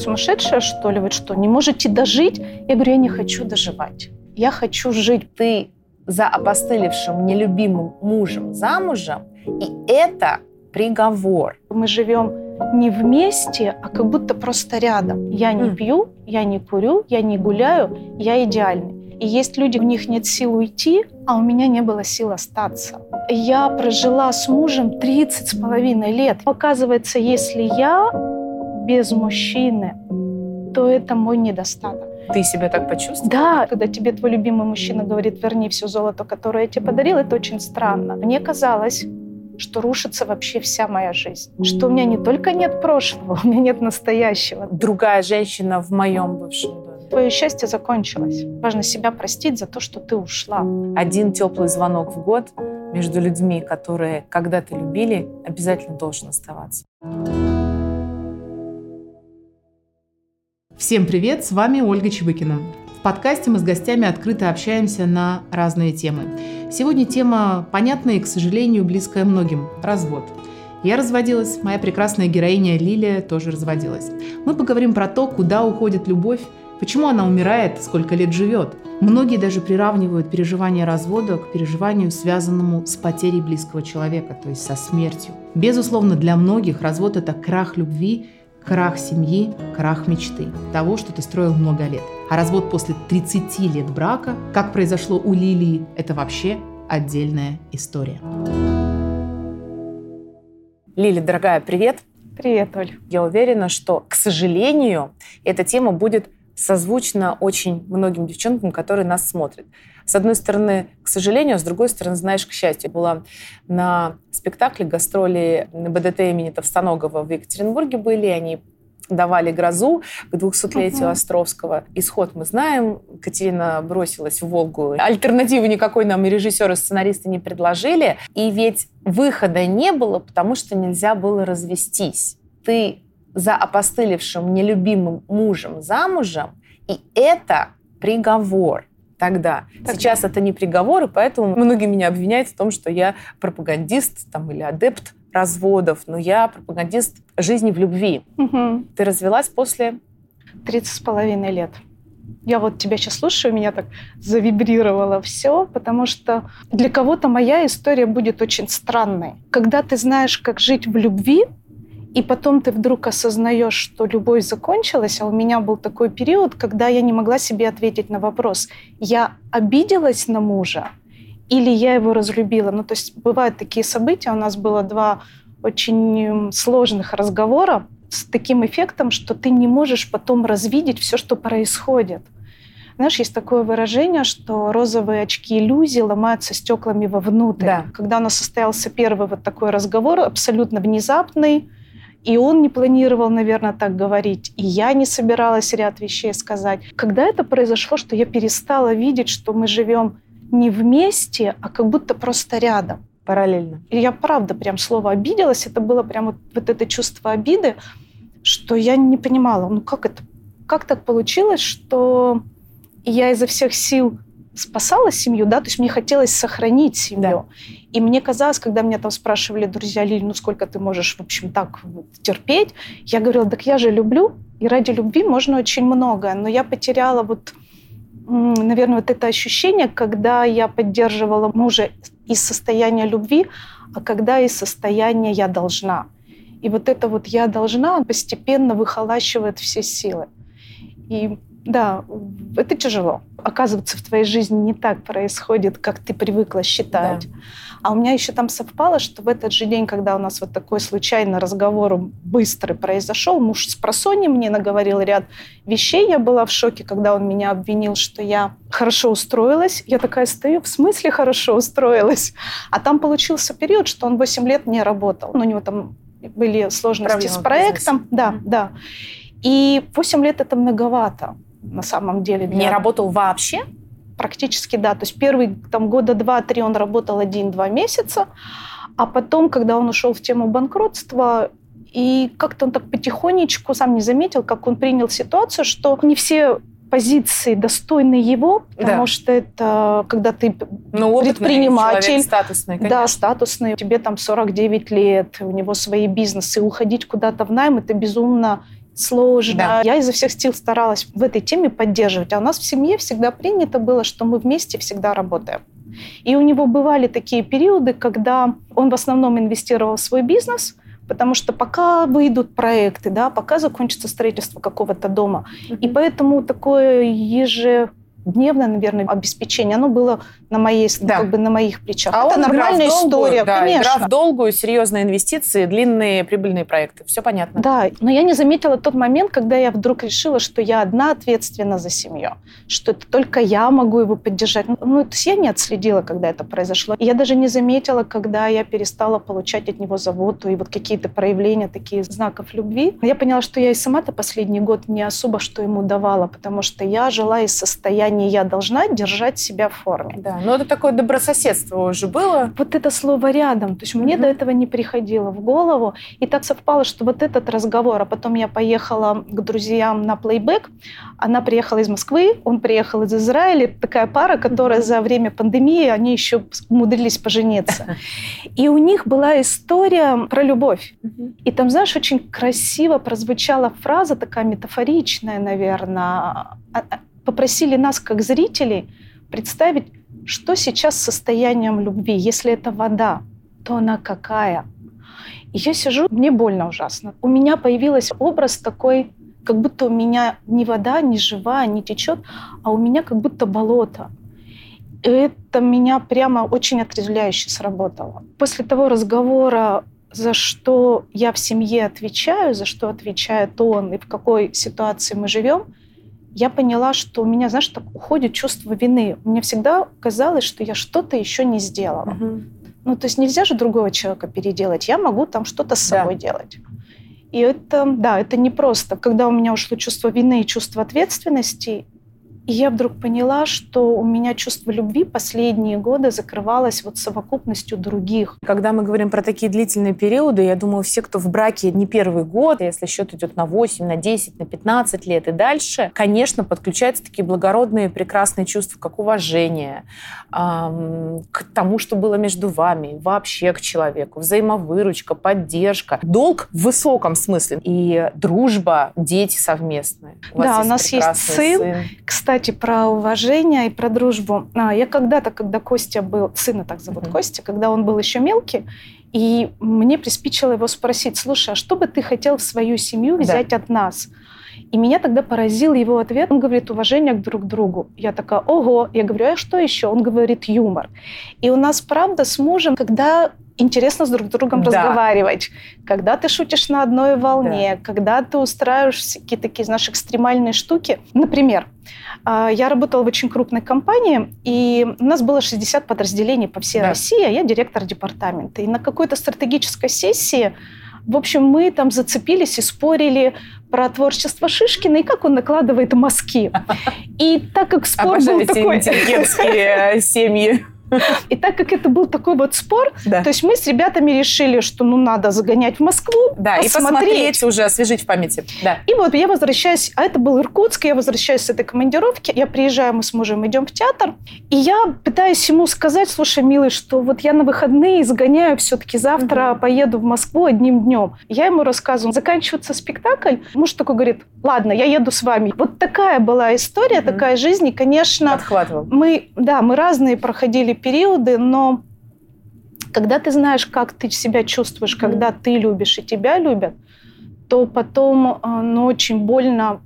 сумасшедшая, что ли? Вы что, не можете дожить? Я говорю, я не хочу доживать. Я хочу жить. Ты за опостылевшим нелюбимым мужем замужем, и это приговор. Мы живем не вместе, а как будто просто рядом. Я не Мгм. пью, я не курю, я не гуляю, я идеальный. И есть люди, у них нет сил уйти, а у меня не было сил остаться. Я прожила с мужем 30 с половиной лет. Оказывается, если я без мужчины, то это мой недостаток. Ты себя так почувствовала? Да, когда тебе твой любимый мужчина говорит, верни все золото, которое я тебе подарил, это очень странно. Мне казалось, что рушится вообще вся моя жизнь. Что у меня не только нет прошлого, у меня нет настоящего. Другая женщина в моем бывшем доме. Твое счастье закончилось. Важно себя простить за то, что ты ушла. Один теплый звонок в год между людьми, которые когда-то любили, обязательно должен оставаться. Всем привет, с вами Ольга Чебыкина. В подкасте мы с гостями открыто общаемся на разные темы. Сегодня тема понятная и, к сожалению, близкая многим – развод. Я разводилась, моя прекрасная героиня Лилия тоже разводилась. Мы поговорим про то, куда уходит любовь, почему она умирает, сколько лет живет. Многие даже приравнивают переживание развода к переживанию, связанному с потерей близкого человека, то есть со смертью. Безусловно, для многих развод – это крах любви, крах семьи, крах мечты, того, что ты строил много лет. А развод после 30 лет брака, как произошло у Лилии, это вообще отдельная история. Лили, дорогая, привет. Привет, Оль. Я уверена, что, к сожалению, эта тема будет созвучна очень многим девчонкам, которые нас смотрят. С одной стороны, к сожалению, а с другой стороны, знаешь, к счастью. Была на спектакле гастроли на БДТ имени Товстоногова в Екатеринбурге были, они давали грозу к 200-летию Мгм. Островского. Исход мы знаем. Катерина бросилась в Волгу. Альтернативы никакой нам и режиссеры, и сценаристы не предложили. И ведь выхода не было, потому что нельзя было развестись. Ты за опостылевшим нелюбимым мужем замужем, и это приговор тогда. Тогда. Сейчас это не приговор, и поэтому многие меня обвиняют в том, что я пропагандист там, или адепт разводов, но я пропагандист жизни в любви. Мгм. Ты развелась после... 30 с половиной лет. Я вот тебя сейчас слушаю, меня так завибрировало все, потому что для кого-то моя история будет очень странной. Когда ты знаешь, как жить в любви, и потом ты вдруг осознаешь, что любовь закончилась, а у меня был такой период, когда я не могла себе ответить на вопрос, я обиделась на мужа или я его разлюбила. Ну, то есть бывают такие события, у нас было два очень сложных разговора с таким эффектом, что ты не можешь потом развидеть все, что происходит. Знаешь, есть такое выражение, что розовые очки иллюзии ломаются стеклами вовнутрь. Да. Когда у нас состоялся первый вот такой разговор, абсолютно внезапный, и он не планировал, наверное, так говорить, и я не собиралась ряд вещей сказать. Когда это произошло, что я перестала видеть, что мы живем не вместе, а как будто просто рядом. Параллельно. И я правда прям слово обиделась. Это было прям вот, вот это чувство обиды, что я не понимала, ну как это, как так получилось, что я изо всех сил спасала семью, да, то есть мне хотелось сохранить семью. И мне казалось, когда меня там спрашивали друзья, Лиль, ну сколько ты можешь, в общем, так вот терпеть, я говорила, так я же люблю, и ради любви можно очень многое, но я потеряла вот, наверное, вот это ощущение, когда я поддерживала мужа из состояния любви, а когда из состояния «я должна». И вот это вот «я должна» постепенно выхолащивает все силы. И да, это тяжело. Оказывается, в твоей жизни не так происходит, как ты привыкла считать. А у меня еще там совпало, что в этот же день, когда у нас вот такой случайный разговор быстрый произошел, муж с просони мне наговорил ряд вещей. Я была в шоке, когда он меня обвинил, что я хорошо устроилась. Я такая стою, в смысле хорошо устроилась? А там получился период, что он 8 лет не работал. Ну, у него там были сложности Проблемы с проектом. Да, да. И 8 лет это многовато на самом деле. для- Не работал вообще? Практически, да. То есть первый там, года два-три он работал один-два месяца, а потом, когда он ушел в тему банкротства, и как-то он так потихонечку, сам не заметил, как он принял ситуацию, что не все позиции достойны его, потому Да. что это когда ты Ну, опытный предприниматель, человек, статусный, да, конечно. статусный, тебе там 49 лет, у него свои бизнесы, уходить куда-то в найм, это безумно сложно. Да. Я изо всех сил старалась в этой теме поддерживать. А у нас в семье всегда принято было, что мы вместе всегда работаем. И у него бывали такие периоды, когда он в основном инвестировал в свой бизнес, потому что пока выйдут проекты, да, пока закончится строительство какого-то дома. И поэтому такое еже дневное, наверное, обеспечение, оно было на, моей, Да. как бы на моих плечах. А Это нормальная долгую, история, да, конечно. игра в долгую, серьезные инвестиции, длинные прибыльные проекты. Все понятно. Да, но я не заметила тот момент, когда я вдруг решила, что я одна ответственна за семью, что это только я могу его поддержать. Ну, то есть я не отследила, когда это произошло. И я даже не заметила, когда я перестала получать от него заботу и вот какие-то проявления такие знаков любви. Я поняла, что я и сама-то последний год не особо что ему давала, потому что я жила из состояния «я должна держать себя в форме». Да, но это такое добрососедство уже было. вот это слово рядом. То есть мне Мгм. до этого не приходило в голову. И так совпало, что вот этот разговор, а потом я поехала к друзьям на плейбэк. Она приехала из Москвы, он приехал из Израиля. Такая пара, которая за время пандемии, они еще умудрились пожениться. И у них была история про любовь. И там, знаешь, очень красиво прозвучала фраза, такая метафоричная, наверное. Попросили нас, как зрителей, представить, что сейчас с состоянием любви. Если это вода, то она какая? И я сижу, мне больно ужасно. У меня появился образ такой, как будто у меня ни вода, ни живая, не течет, а у меня как будто болото. И это меня прямо очень отрезвляюще сработало. После того разговора, за что я в семье отвечаю, за что отвечает он и в какой ситуации мы живем, я поняла, что у меня, знаешь, так уходит чувство вины. Мне всегда казалось, что я что-то еще не сделала. Ну, то есть нельзя же другого человека переделать. Я могу там что-то с Да. собой делать. И это, да, это непросто. Когда у меня ушло чувство вины и чувство ответственности, и я вдруг поняла, что у меня чувство любви последние годы закрывалось вот совокупностью других. Когда мы говорим про такие длительные периоды, я думаю, все, кто в браке не первый год, если счет идет на 8, на 10, на 15 лет и дальше, конечно, подключаются такие благородные, прекрасные чувства, как уважение ам, к тому, что было между вами, вообще к человеку, взаимовыручка, поддержка, долг в высоком смысле и дружба, дети совместные. Да, у нас есть прекрасный сын. Кстати, про уважение и про дружбу. А, Я когда-то, когда Костя был, сына так зовут Мгм. Костя, когда он был еще мелкий, и мне приспичило его спросить, слушай, а что бы ты хотел в свою семью Да. взять от нас? И меня тогда поразил его ответ. Он говорит, уважение к друг другу. Я такая, ого. Я говорю, а что еще? Он говорит, юмор. И у нас, правда, с мужем, когда интересно с друг другом Да. разговаривать, когда ты шутишь на одной волне, когда ты устраиваешь всякие такие, знаешь, экстремальные штуки. Например, а, я работала в очень крупной компании, и у нас было 60 подразделений по всей Да. России, а я директор департамента. И на какой-то стратегической сессии в общем, мы там зацепились и спорили про творчество Шишкина и как он накладывает мазки. И так как спор был Обожаю эти такой... э, семьи. И так как это был такой вот спор, Да. то есть мы с ребятами решили, что ну надо загонять в Москву, Да, и посмотреть уже, освежить в памяти. Да. И вот я возвращаюсь, а это был Иркутск, я возвращаюсь с этой командировки, я приезжаю, мы с мужем идем в театр, и я пытаюсь ему сказать, слушай, милый, что вот я на выходные сгоняю все-таки завтра Мгм. поеду в Москву одним днем. Я ему рассказываю, заканчивается спектакль, муж такой говорит, ладно, я еду с вами. Вот такая была история, Мгм. такая жизнь, и, конечно, мы, да, мы разные проходили периоды, но когда ты знаешь, как ты себя чувствуешь, Мгм. когда ты любишь и тебя любят, то потом э, ну, очень больно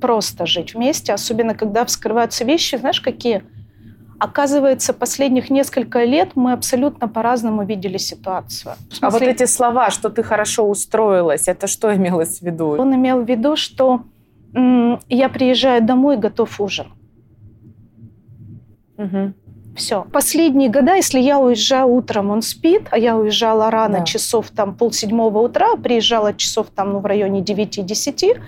просто жить вместе, особенно когда вскрываются вещи, знаешь, какие? Оказывается, последних несколько лет мы абсолютно по-разному видели ситуацию. В А вот смысле, эти слова, что ты хорошо устроилась, это что имелось в виду? Он имел в виду, что м, я приезжаю домой, готов ужин. Мгм. Все. Последние года, если я уезжаю утром, он спит, а я уезжала рано, Да. часов там полседьмого утра, приезжала часов там ну, в районе 9-10,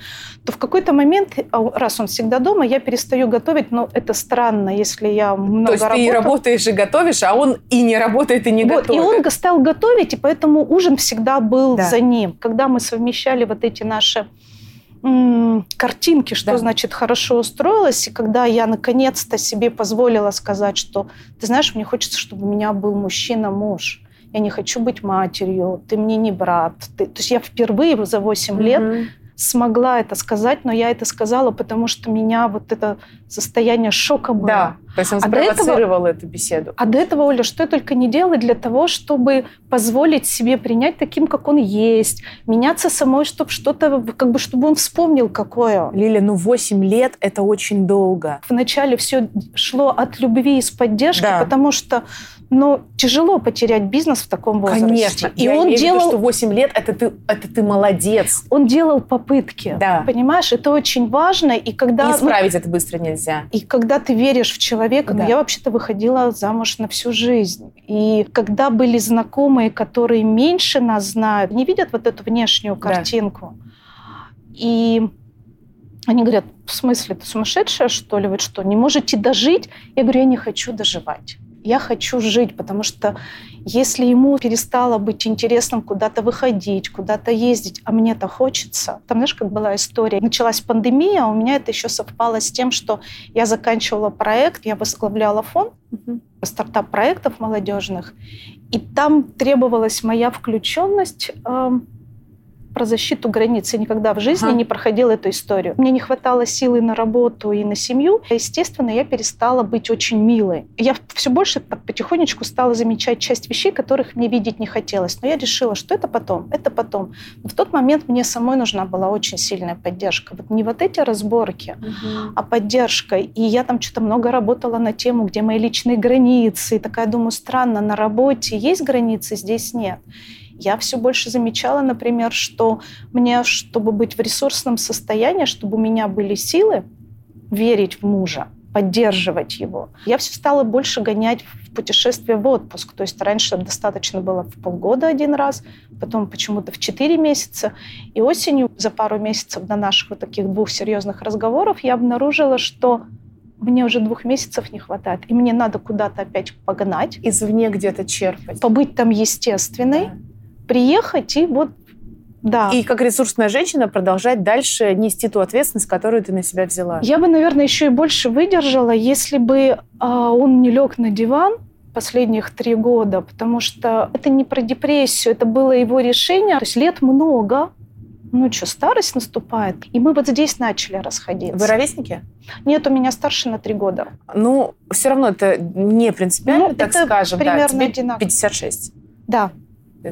то в какой-то момент, а раз он всегда дома, я перестаю готовить, но это странно, если я много То есть ты и работаешь, и готовишь, а он и не работает, и не Вот, готовит. и он стал готовить, и поэтому ужин всегда был Да. за ним. Когда мы совмещали вот эти наши картинки, что Да. значит хорошо устроилась, и когда я наконец-то себе позволила сказать, что, ты знаешь, мне хочется, чтобы у меня был мужчина-муж. Я не хочу быть матерью, ты мне не брат. Ты- То есть я впервые за 8 лет Мгм. Смогла это сказать, но я это сказала, потому что меня вот это состояние шока было. Да, то есть он А этого- спровоцировал эту беседу. А до этого, Оля, что я только не делала для того, чтобы позволить себе принять таким, как он есть, меняться самой, чтобы что-то, как бы, чтобы он вспомнил, какое. Лиля, ну 8 лет – это очень долго. Вначале все шло от любви и с поддержки, Да. потому что, ну, тяжело потерять бизнес в таком возрасте. Конечно. И Я он имею в виду, делал, что 8 лет – это ты, это ты молодец. он делал попытки. Да. Понимаешь, это очень важно. И когда, И ну, исправить это быстро нельзя. И когда ты веришь в человека, Да. ну, я вообще-то выходила замуж на всю жизнь. И когда были знакомые, которые меньше нас знают, не видят вот эту внешнюю Да. картинку. И они говорят, в смысле, ты сумасшедшая, что ли? Вы что, не можете дожить? Я говорю, я не хочу доживать. Я хочу жить, потому что если ему перестало быть интересным куда-то выходить, куда-то ездить, а мне-то хочется. Там, знаешь, как была история. Началась пандемия, а у меня это еще совпало с тем, что я заканчивала проект, я возглавляла фонд стартап-проектов молодежных, и там требовалась моя включенность про защиту границ. Я никогда в жизни Ага. не проходила эту историю. Мне не хватало силы на работу и на семью. Естественно, я перестала быть очень милой. Я все больше так потихонечку стала замечать часть вещей, которых мне видеть не хотелось. Но я решила, что это потом, это потом. Но в тот момент мне самой нужна была очень сильная поддержка. Вот не вот эти разборки, а поддержка. И я там что-то много работала на тему, где мои личные границы. И такая думаю, странно, на работе есть границы, здесь нет. Я все больше замечала, например, что мне, чтобы быть в ресурсном состоянии, чтобы у меня были силы верить в мужа, поддерживать его, я все стала больше гонять в путешествие в отпуск. То есть раньше достаточно было в полгода один раз, потом почему-то в четыре месяца. И осенью, за пару месяцев до наших вот таких двух серьезных разговоров, я обнаружила, что мне уже двух месяцев не хватает, и мне надо куда-то опять погнать, Извне где-то черпать. побыть там естественной, приехать и вот, да. И как ресурсная женщина продолжать дальше нести ту ответственность, которую ты на себя взяла. Я бы, наверное, еще и больше выдержала, если бы а, он не лег на диван последних три года, потому что это не про депрессию, это было его решение. То есть лет много, ну что, старость наступает. И мы вот здесь начали расходиться. Вы ровесники? Нет, у меня старше на три года. Ну, все равно это не принципиально, Ну, так это скажем. Да, примерно тебе одинаково. 56. Да.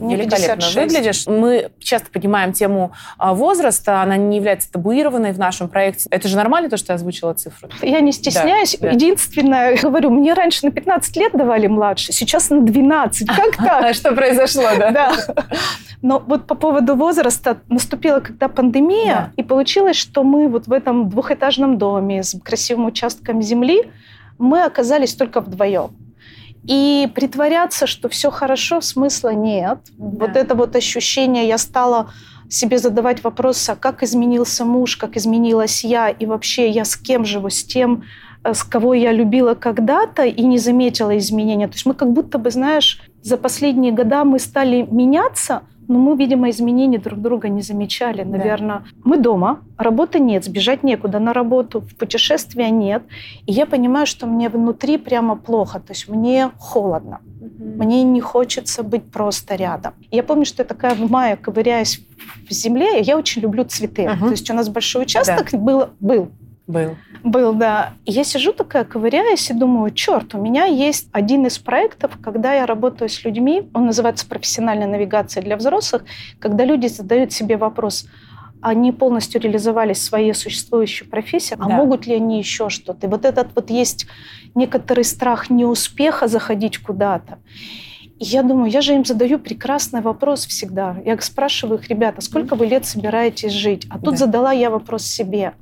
Мне великолепно 56. выглядишь. Мы часто поднимаем тему а, возраста, она не является табуированной в нашем проекте. Это же нормально, то, что я озвучила цифру? Я не стесняюсь. да. Единственное, говорю, мне раньше на 15 лет давали младше, сейчас на 12. Как так? Что произошло, да? Да. Но вот по поводу возраста наступила когда пандемия, Да. и получилось, что мы вот в этом двухэтажном доме с красивым участком земли мы оказались только вдвоем. И притворяться, что все хорошо, смысла нет. Да. Вот это вот ощущение, я стала себе задавать вопрос, а как изменился муж, как изменилась я, и вообще я с кем живу, с тем, э, с кого я любила когда-то и не заметила изменения. То есть мы как будто бы, знаешь, за последние года мы стали меняться, но мы, видимо, изменений друг друга не замечали. Да. Наверное, мы дома, работы нет, сбежать некуда на работу, в путешествия нет. И я понимаю, что мне внутри прямо плохо, то есть мне холодно. Мне не хочется быть просто рядом. Я помню, что я такая в мае, ковыряясь в земле, я очень люблю цветы. Мгм. То есть у нас большой участок был, был, Был. был, да. Я сижу такая, ковыряюсь и думаю, черт, у меня есть один из проектов, когда я работаю с людьми, он называется профессиональная навигация для взрослых, когда люди задают себе вопрос, они полностью реализовались в своей существующей профессии, а Да. могут ли они еще что-то? И вот этот вот есть некоторый страх неуспеха заходить куда-то. И я думаю, я же им задаю прекрасный вопрос всегда. Я спрашиваю их, ребята, сколько вы лет собираетесь жить? А тут Да. задала я вопрос себе.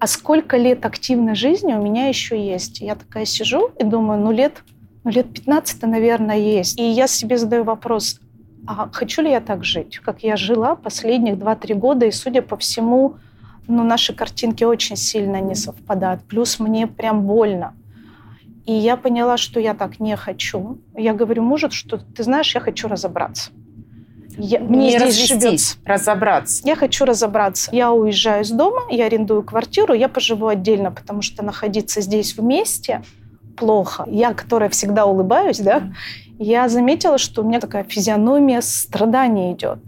А сколько лет активной жизни у меня еще есть? Я такая сижу и думаю, ну лет, ну лет 15 наверное, есть. И я себе задаю вопрос, а хочу ли я так жить, как я жила последних 2-3 года, и, судя по всему, ну, наши картинки очень сильно не совпадают. Плюс мне прям больно. И я поняла, что я так не хочу. Я говорю мужу, что ты знаешь, я хочу разобраться. Я- мне не здесь живется. разобраться. Я хочу разобраться. Я уезжаю из дома, я арендую квартиру, я поживу отдельно, потому что находиться здесь вместе плохо. Я, которая всегда улыбаюсь, да, я заметила, что у меня такая физиономия страдания идет.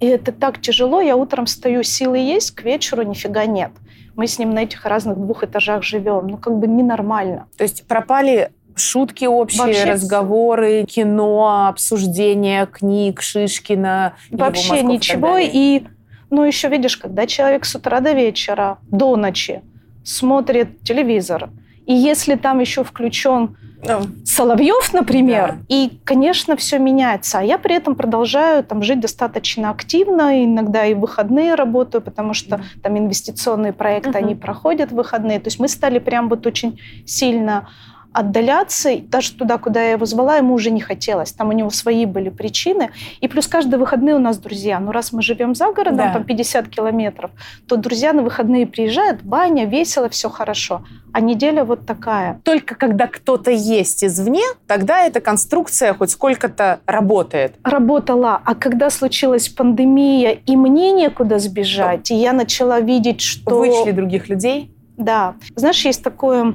И это так тяжело. Я утром встаю, силы есть, к вечеру нифига нет. Мы с ним на этих разных двух этажах живем. Ну, как бы ненормально. То есть пропали шутки общие, Вообще разговоры, кино, обсуждение книг Шишкина. Вообще его ничего. И, ну, еще видишь, когда человек с утра до вечера, до ночи смотрит телевизор, и если там еще включен Ну, Соловьев, например, Да. и, конечно, все меняется. А я при этом продолжаю там жить достаточно активно, иногда и в выходные работаю, потому что там инвестиционные проекты, Мгм. они проходят в выходные. То есть мы стали прям вот очень сильно отдаляться, и даже туда, куда я его звала, ему уже не хотелось. Там у него свои были причины. И плюс каждые выходные у нас друзья. Ну, раз мы живем за городом, Да. там 50 километров, то друзья на выходные приезжают, баня, весело, все хорошо. А неделя вот такая. Только когда кто-то есть извне, тогда эта конструкция хоть сколько-то работает. работала, а когда случилась пандемия, и мне некуда сбежать, и я начала видеть, что... Вычли других людей. Да. Знаешь, есть такое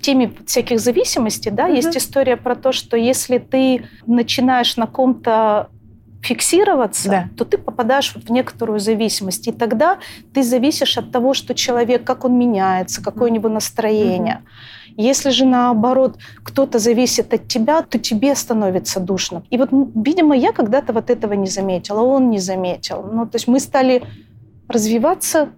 теме всяких зависимостей, да, Мгм. есть история про то, что если ты начинаешь на ком-то фиксироваться, Да. то ты попадаешь в некоторую зависимость. И тогда ты зависишь от того, что человек, как он меняется, какое у него настроение. Если же наоборот кто-то зависит от тебя, то тебе становится душно. И вот, видимо, я когда-то вот этого не заметила, он не заметил. Ну, то есть мы стали развиваться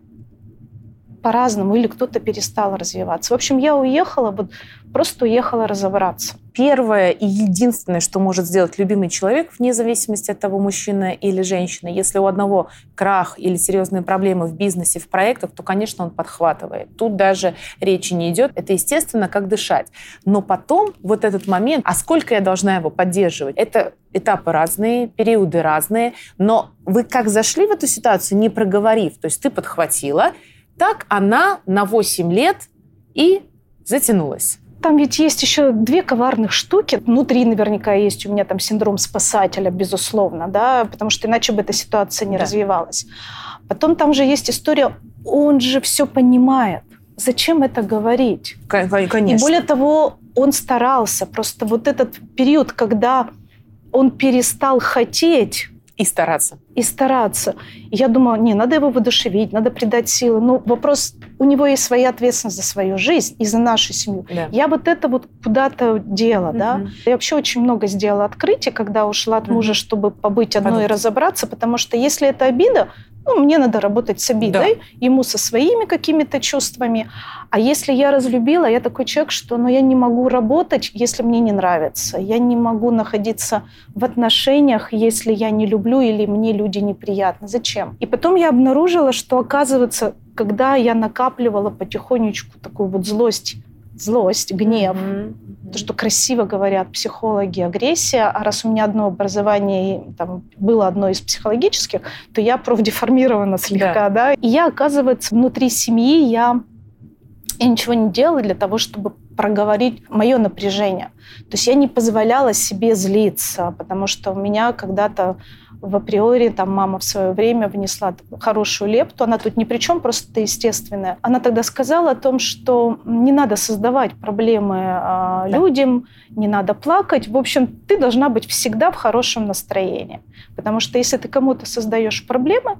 по-разному, или кто-то перестал развиваться. В общем, я уехала, вот просто уехала разобраться. Первое и единственное, что может сделать любимый человек, вне зависимости от того, мужчина или женщина, если у одного крах или серьезные проблемы в бизнесе, в проектах, то, конечно, он подхватывает. Тут даже речи не идет. Это, естественно, как дышать. Но потом вот этот момент, а сколько я должна его поддерживать? Это этапы разные, периоды разные, но вы как зашли в эту ситуацию, не проговорив, то есть ты подхватила, так она на 8 лет и затянулась. Там ведь есть еще две коварных штуки. Внутри наверняка есть у меня там синдром спасателя, безусловно, да, потому что иначе бы эта ситуация не Да. развивалась. Потом там же есть история, он же все понимает. Зачем это говорить? Конечно. И более того, он старался. Просто вот этот период, когда он перестал хотеть И стараться. И стараться. И я думала, не, надо его воодушевить, надо придать силы. Но вопрос, у него есть своя ответственность за свою жизнь и за нашу семью. Да. Я вот это вот куда-то дела, да. Мгм. Я вообще очень много сделала открытий, когда ушла от Мгм. мужа, чтобы побыть одной и Подумать. разобраться, потому что если это обида, ну, мне надо работать с обидой, ему со своими какими-то чувствами. А если я разлюбила, я такой человек, что ну, я не могу работать, если мне не нравится. Я не могу находиться в отношениях, если я не люблю или мне люди неприятны. Зачем? И потом я обнаружила, что, оказывается, когда я накапливала потихонечку такую вот злость, злость, гнев, Мгм. то, что красиво говорят психологи, агрессия, а раз у меня одно образование там, было одно из психологических, то я профдеформирована слегка, да. И я, оказывается, внутри семьи я, я ничего не делала для того, чтобы проговорить мое напряжение. То есть я не позволяла себе злиться, потому что у меня когда-то в априори там мама в свое время внесла хорошую лепту. Она тут ни при чем, просто это естественное. Она тогда сказала о том, что не надо создавать проблемы Да. людям, не надо плакать. В общем, ты должна быть всегда в хорошем настроении. Потому что если ты кому-то создаешь проблемы,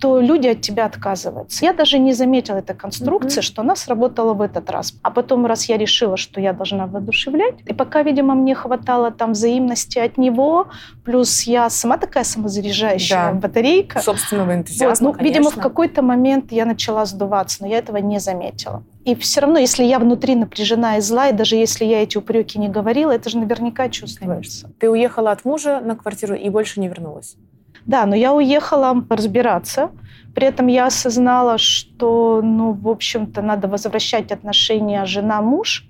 то люди от тебя отказываются. Я даже не заметила этой конструкции, Мгм. что она сработала в этот раз. А потом, раз я решила, что я должна воодушевлять, и пока, видимо, мне хватало там взаимности от него, плюс я сама такая самозаряжающая Да. батарейка, Собственного вот, энтузиазма, ну, видимо, в какой-то момент я начала сдуваться, но я этого не заметила. И все равно, если я внутри напряжена и зла, и даже если я эти упреки не говорила, это же наверняка чувствуется. Ты уехала от мужа на квартиру и больше не вернулась. Да, но я уехала разбираться. При этом я осознала, что, ну, в общем-то, надо возвращать отношения жена-муж,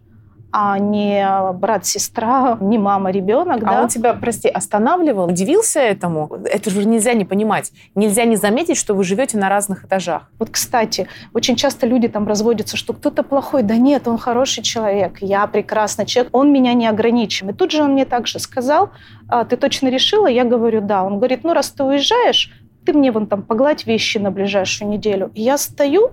а не брат-сестра, не мама-ребенок, А да. он тебя, прости, останавливал, удивился этому? Это же нельзя не понимать. Нельзя не заметить, что вы живете на разных этажах. Вот, кстати, очень часто люди там разводятся, что кто-то плохой. Да нет, он хороший человек, я прекрасный человек, он меня не ограничен. И тут же он мне также сказал, «А, ты точно решила? Я говорю, да. Он говорит, ну, раз ты уезжаешь, ты мне вон там погладь вещи на ближайшую неделю. И я стою,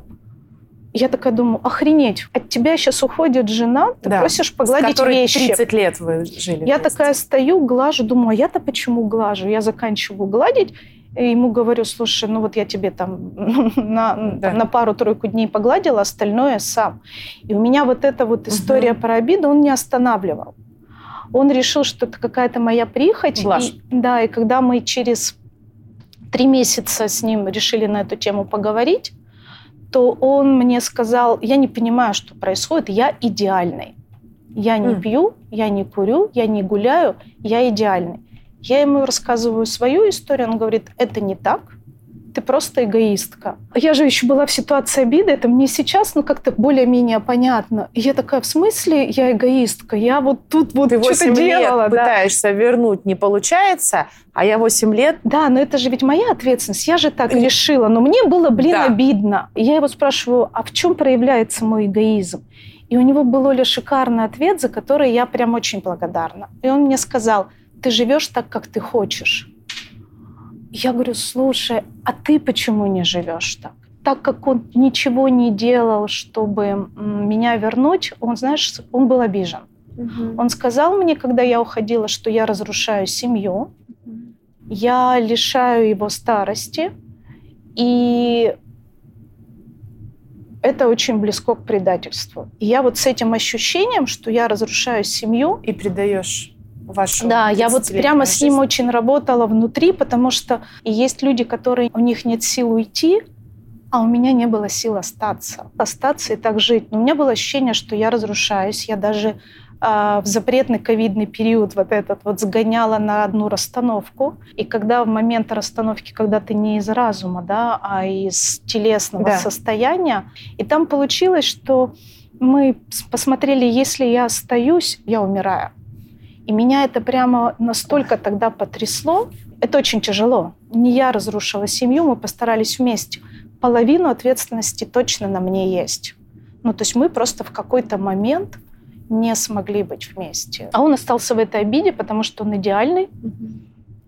я такая думаю, охренеть, от тебя сейчас уходит жена, ты Да. просишь погладить С вещи. 30 лет вы жили. Я вместе. такая стою, глажу, думаю, а я-то почему глажу? Я заканчиваю гладить, и ему говорю, слушай, ну вот я тебе там на, Да. на пару-тройку дней погладила, остальное сам. И у меня вот эта вот история Мгм. про обиду, он не останавливал. Он решил, что это какая-то моя прихоть. Блажь. И- да, и когда мы через три месяца с ним решили на эту тему поговорить, то он мне сказал, я не понимаю, что происходит, я идеальный. Я не М. пью, я не курю, я не гуляю, я идеальный. Я ему рассказываю свою историю, он говорит, это не так, ты просто эгоистка. Я же еще была в ситуации обиды, это мне сейчас, ну, как-то более-менее понятно. И я такая, в смысле я эгоистка? Я вот тут вот Ты что-то 8 делала. лет да. пытаешься вернуть, не получается, а я 8 лет Да, но это же ведь моя ответственность. Я же так И- решила. Но мне было, блин, Да. обидно. И я его спрашиваю, а в чем проявляется мой эгоизм? И у него был Оля шикарный ответ, за который я прям очень благодарна. И он мне сказал, ты живешь так, как ты хочешь. Я говорю, слушай, а ты почему не живешь так? Так как он ничего не делал, чтобы меня вернуть, он, знаешь, он был обижен. Он сказал мне, когда я уходила, что я разрушаю семью, я лишаю его старости, и это очень близко к предательству. И я вот с этим ощущением, что я разрушаю семью, и предаешь вашу да, я вот 30-летнюю прямо с ним жизнь. очень работала внутри, потому что есть люди, которые у них нет сил уйти, а у меня не было сил остаться, остаться и так жить. Но у меня было ощущение, что я разрушаюсь. Я даже а, в запретный ковидный период вот этот вот сгоняла на одну расстановку. И когда в момент расстановки, когда ты не из разума, да, а из телесного Да. состояния, и там получилось, что мы посмотрели, если я остаюсь, я умираю. И меня это прямо настолько тогда потрясло. Это очень тяжело. Не я разрушила семью, мы постарались вместе. Половину ответственности точно на мне есть. Ну, то есть мы просто в какой-то момент не смогли быть вместе. А он остался в этой обиде, потому что он идеальный.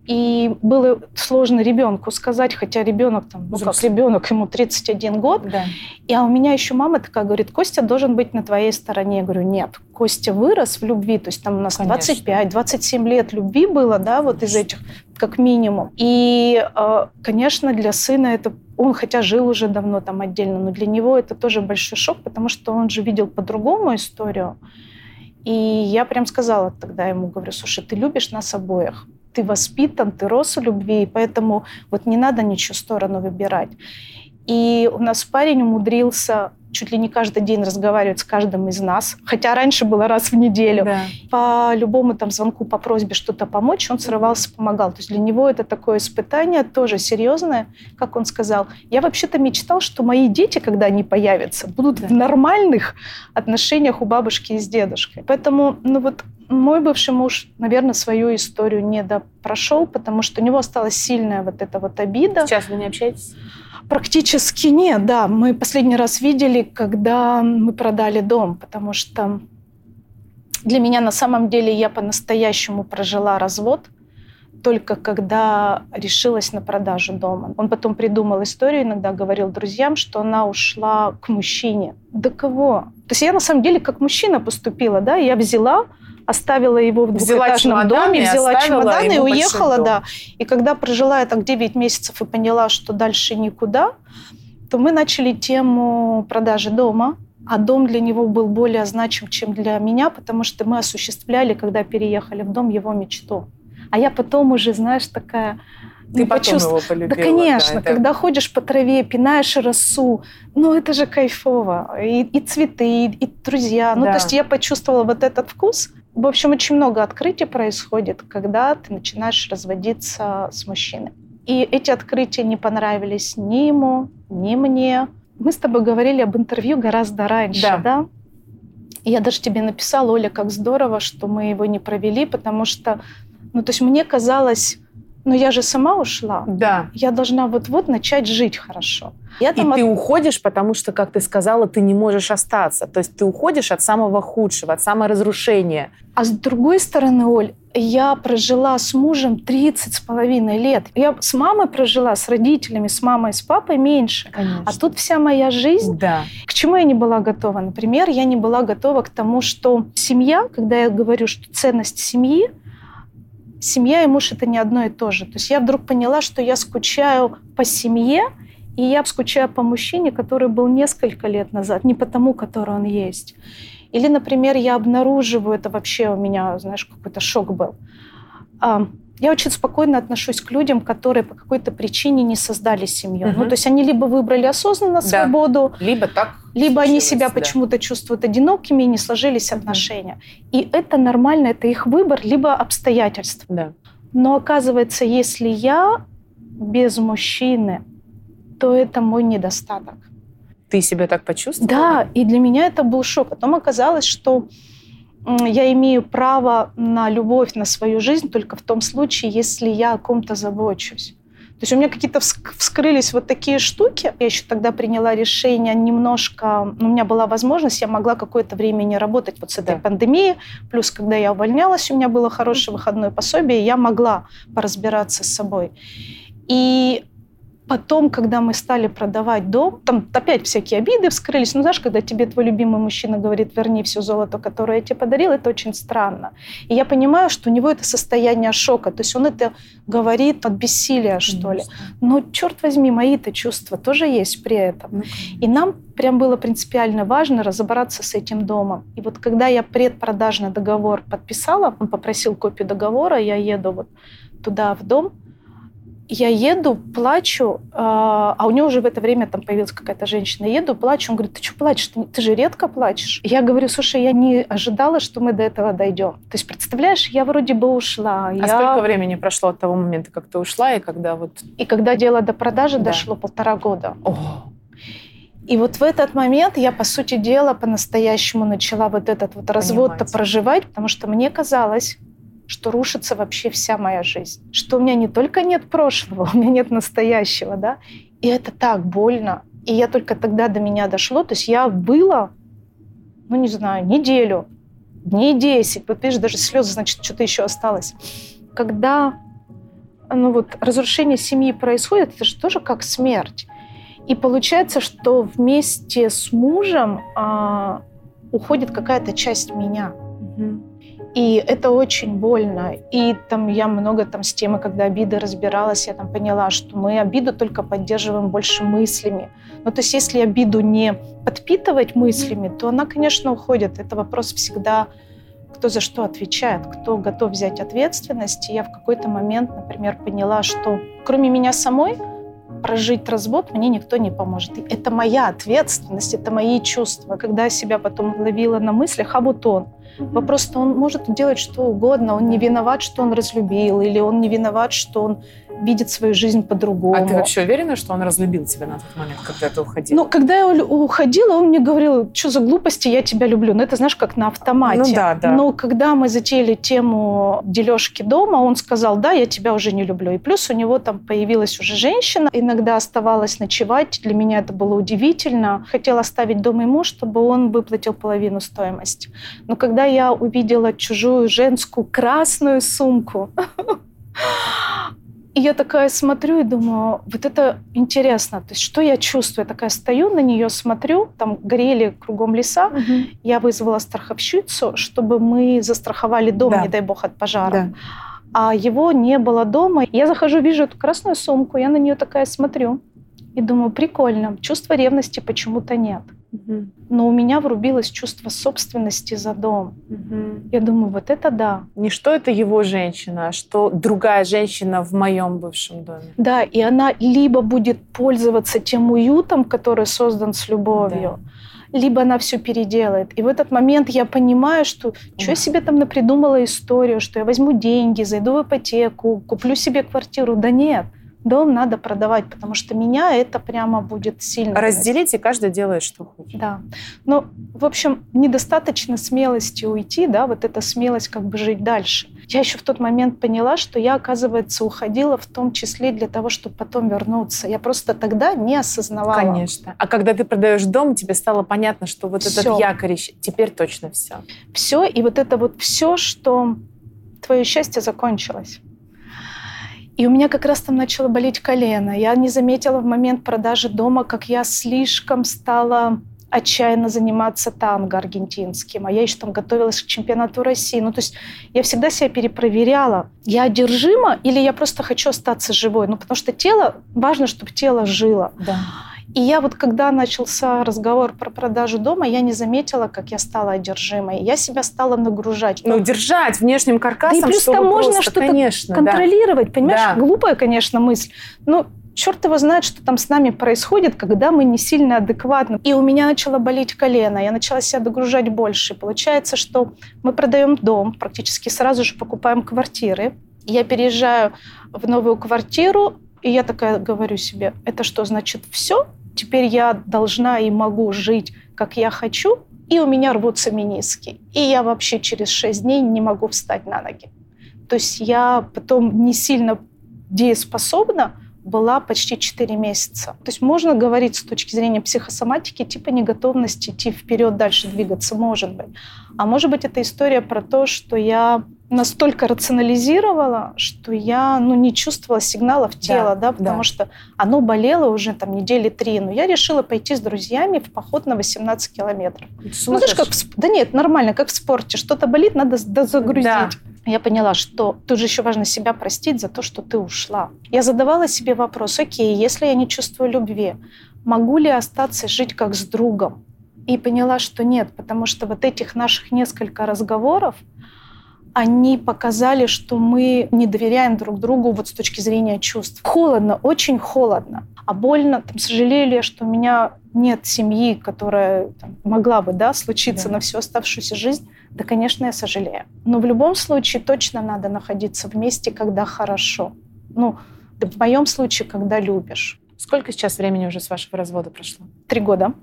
И было сложно ребенку сказать, хотя ребенок там, ну как Взрослый. ребенок, ему 31 год, Да. и а у меня еще мама такая говорит, Костя должен быть на твоей стороне. Я говорю, нет, Костя вырос в любви, то есть там у нас Конечно. 25-27 лет любви было, да, вот из этих как минимум. И, э, конечно, для сына это он хотя жил уже давно там отдельно, но для него это тоже большой шок, потому что он же видел по-другому историю. И я прям сказала тогда ему, говорю, слушай, ты любишь нас обоих, ты воспитан, ты рос в любви, и поэтому вот не надо ничью сторону выбирать. И у нас парень умудрился чуть ли не каждый день разговаривать с каждым из нас, хотя раньше было раз в неделю. Да. По любому там звонку, по просьбе что-то помочь, он срывался, помогал. То есть для него это такое испытание тоже серьезное, как он сказал. Я вообще-то мечтал, что мои дети, когда они появятся, будут Да. в нормальных отношениях у бабушки и с дедушкой. Поэтому, ну вот мой бывший муж, наверное, свою историю не допрошел, потому что у него осталась сильная вот эта вот обида. Сейчас вы не общаетесь? Практически нет, да. Мы последний раз видели, когда мы продали дом, потому что для меня на самом деле я по-настоящему прожила развод только когда решилась на продажу дома. Он потом придумал историю, иногда говорил друзьям, что она ушла к мужчине. Да кого? То есть я на самом деле как мужчина поступила, да, я взяла, оставила его в двухэтажном доме, взяла чемодан и уехала, да. И когда прожила я так 9 месяцев и поняла, что дальше никуда, то мы начали тему продажи дома. А дом для него был более значим, чем для меня, потому что мы осуществляли, когда переехали в дом, его мечту. А я потом уже, знаешь, такая... Ты ну, потом почувств- его полюбила. Да, конечно. это- Когда ходишь по траве, пинаешь росу, ну это же кайфово. И, и цветы, и, и друзья. Ну Да. то есть я почувствовала вот этот вкус. В общем, очень много открытий происходит, когда ты начинаешь разводиться с мужчиной. И эти открытия не понравились ни ему, ни мне. Мы с тобой говорили об интервью гораздо раньше, Да. да? Я даже тебе написала, Оля, как здорово, что мы его не провели, потому что, ну, то есть мне казалось, но я же сама ушла. Да. Я должна вот-вот начать жить хорошо. Я И там ты от- уходишь, потому что, как ты сказала, ты не можешь остаться. То есть ты уходишь от самого худшего, от саморазрушения. А с другой стороны, Оль, я прожила с мужем 30 с половиной лет. Я с мамой прожила, с родителями, с мамой, с папой меньше. Конечно. А тут вся моя жизнь. Да. К чему я не была готова? Например, я не была готова к тому, что семья, когда я говорю, что ценность семьи, семья и муж это не одно и то же. То есть я вдруг поняла, что я скучаю по семье, и я скучаю по мужчине, который был несколько лет назад, не потому, который он есть. Или, например, я обнаруживаю, это вообще у меня, знаешь, какой-то шок был. Я очень спокойно отношусь к людям, которые по какой-то причине не создали семью. Мгм. Ну, то есть они либо выбрали осознанно Да. свободу, Либо так либо они себя да. почему-то чувствуют одинокими и не сложились отношения. И это нормально, это их выбор, либо обстоятельства. Да. Но оказывается, если я без мужчины, то это мой недостаток. Ты себя так почувствовала? Да, и для меня это был шок. Потом оказалось, что я имею право на любовь, на свою жизнь только в том случае, если я о ком-то забочусь. То есть у меня какие-то вск- вскрылись вот такие штуки. Я еще тогда приняла решение немножко... у меня была возможность, я могла какое-то время не работать вот с этой Да. пандемией. Плюс, когда я увольнялась, у меня было хорошее выходное пособие, я могла поразбираться с собой. И потом, когда мы стали продавать дом, там опять всякие обиды вскрылись. Ну, знаешь, когда тебе твой любимый мужчина говорит, верни все золото, которое я тебе подарил, это очень странно. И я понимаю, что у него это состояние шока. То есть он это говорит от бессилия, что ли. Но, черт возьми, мои-то чувства тоже есть при этом. Ну, И нам прям было принципиально важно разобраться с этим домом. И вот когда я предпродажный договор подписала, он попросил копию договора, я еду вот туда, в дом, я еду, плачу, э, а у него уже в это время там появилась какая-то женщина. Еду, плачу, он говорит, ты что плачешь? Ты, ты же редко плачешь. Я говорю, слушай, я не ожидала, что мы до этого дойдем. То есть, представляешь, я вроде бы ушла. А я... сколько времени прошло от того момента, как ты ушла, и когда вот... И когда дело до продажи Да. дошло полтора года. О, И вот в этот момент я, по сути дела, по-настоящему начала вот этот вот развод-то проживать, потому что мне казалось, что рушится вообще вся моя жизнь. Что у меня не только нет прошлого, у меня нет настоящего, да. И это так больно. И я только тогда до меня дошло. То есть я была, ну не знаю, неделю, дней 10. Вот видишь, даже слезы, значит, что-то еще осталось. Когда ну вот, разрушение семьи происходит, это же тоже как смерть. И получается, что вместе с мужем а, уходит какая-то часть меня. мгм. И это очень больно. И там я много там с темы, когда обиды разбиралась, я там поняла, что мы обиду только поддерживаем больше мыслями. Ну, то есть если обиду не подпитывать мыслями, то она, конечно, уходит. Это вопрос всегда, кто за что отвечает, кто готов взять ответственность. И я в какой-то момент, например, поняла, что кроме меня самой прожить развод мне никто не поможет. Это моя ответственность, это мои чувства. Когда я себя потом ловила на мыслях, а вот он, Вопрос-то он может делать что угодно. Он не виноват, что он разлюбил, или он не виноват, что он видит свою жизнь по-другому. А ты вообще уверена, что он разлюбил тебя на тот момент, когда ты уходила? Ну, когда я уходила, он мне говорил, что за глупости, я тебя люблю. Ну, это, знаешь, как на автомате. Ну да, да. Но когда мы затеяли тему дележки дома, он сказал, да, я тебя уже не люблю. И плюс у него там появилась уже женщина, иногда оставалась ночевать. Для меня это было удивительно. Хотела оставить дом ему, чтобы он выплатил половину стоимости. Но когда я увидела чужую женскую красную сумку, и я такая смотрю и думаю, вот это интересно. То есть что я чувствую? Я такая стою на нее, смотрю, там горели кругом леса. Мгм. Я вызвала страховщицу, чтобы мы застраховали дом, Да. не дай бог, от пожара. Да. А его не было дома. Я захожу, вижу эту красную сумку, я на нее такая смотрю и думаю, прикольно, чувства ревности почему-то нет. Но у меня врубилось чувство собственности за дом. Мгм. Я думаю, вот это да. Не что это его женщина, а что другая женщина в моем бывшем доме. Да, и она либо будет пользоваться тем уютом, который создан с любовью, либо она все переделает. И в этот момент я понимаю, что что я себе там напридумала историю, что я возьму деньги, зайду в ипотеку, куплю себе квартиру. Да нет, дом надо продавать, потому что меня это прямо будет сильно... Разделить, и каждый делает, что хочет. Да. Но, в общем, недостаточно смелости уйти, да, вот эта смелость как бы жить дальше. Я еще в тот момент поняла, что я, оказывается, уходила в том числе для того, чтобы потом вернуться. Я просто тогда не осознавала. Конечно. А когда ты продаешь дом, тебе стало понятно, что вот Всё. этот якорь, теперь точно все. Все, и вот это вот все, что твое счастье закончилось. И у меня как раз там начало болеть колено. Я не заметила в момент продажи дома, как я слишком стала отчаянно заниматься танго аргентинским, а я еще там готовилась к чемпионату России. Ну, то есть я всегда себя перепроверяла. Я одержима или я просто хочу остаться живой? Ну, потому что тело, важно, чтобы тело жило. Да. И я вот, когда начался разговор про продажу дома, я не заметила, как я стала одержимой. Я себя стала нагружать. Ну, держать внешним каркасом, Да и плюс там можно что-то конечно, да. контролировать, понимаешь? Да. Глупая, конечно, мысль. Но черт его знает, что там с нами происходит, когда мы не сильно адекватны. И у меня начало болеть колено, я начала себя догружать больше. Получается, что мы продаем дом, практически сразу же покупаем квартиры. Я переезжаю в новую квартиру, и я такая говорю себе, это что, значит все? Теперь я должна и могу жить, как я хочу, и у меня рвутся мениски. И я вообще через шесть дней не могу встать на ноги. То есть я потом не сильно дееспособна была почти 4 месяца. То есть можно говорить с точки зрения психосоматики, типа неготовности идти вперед, дальше двигаться, может быть. А может быть, это история про то, что я настолько рационализировала, что я ну, не чувствовала сигналов тела, да, потому да. что оно болело уже там недели три. Но я решила пойти с друзьями в поход на 18 километров. Ну, знаешь, как в, да нет, нормально, как в спорте. Что-то болит, надо дозагрузить. Да. Я поняла, что тут же еще важно себя простить за то, что ты ушла. Я задавала себе вопрос, окей, если я не чувствую любви, могу ли остаться жить как с другом? И поняла, что нет, потому что вот этих наших несколько разговоров, они показали, что мы не доверяем друг другу вот с точки зрения чувств. Холодно, очень холодно. А больно, там, сожалею ли я, что у меня нет семьи, которая там, могла бы да, случиться Да. на всю оставшуюся жизнь. Да, конечно, я сожалею. Но в любом случае точно надо находиться вместе, когда хорошо. Ну, да в моем случае, когда любишь. Сколько сейчас времени уже с вашего развода прошло? Три года.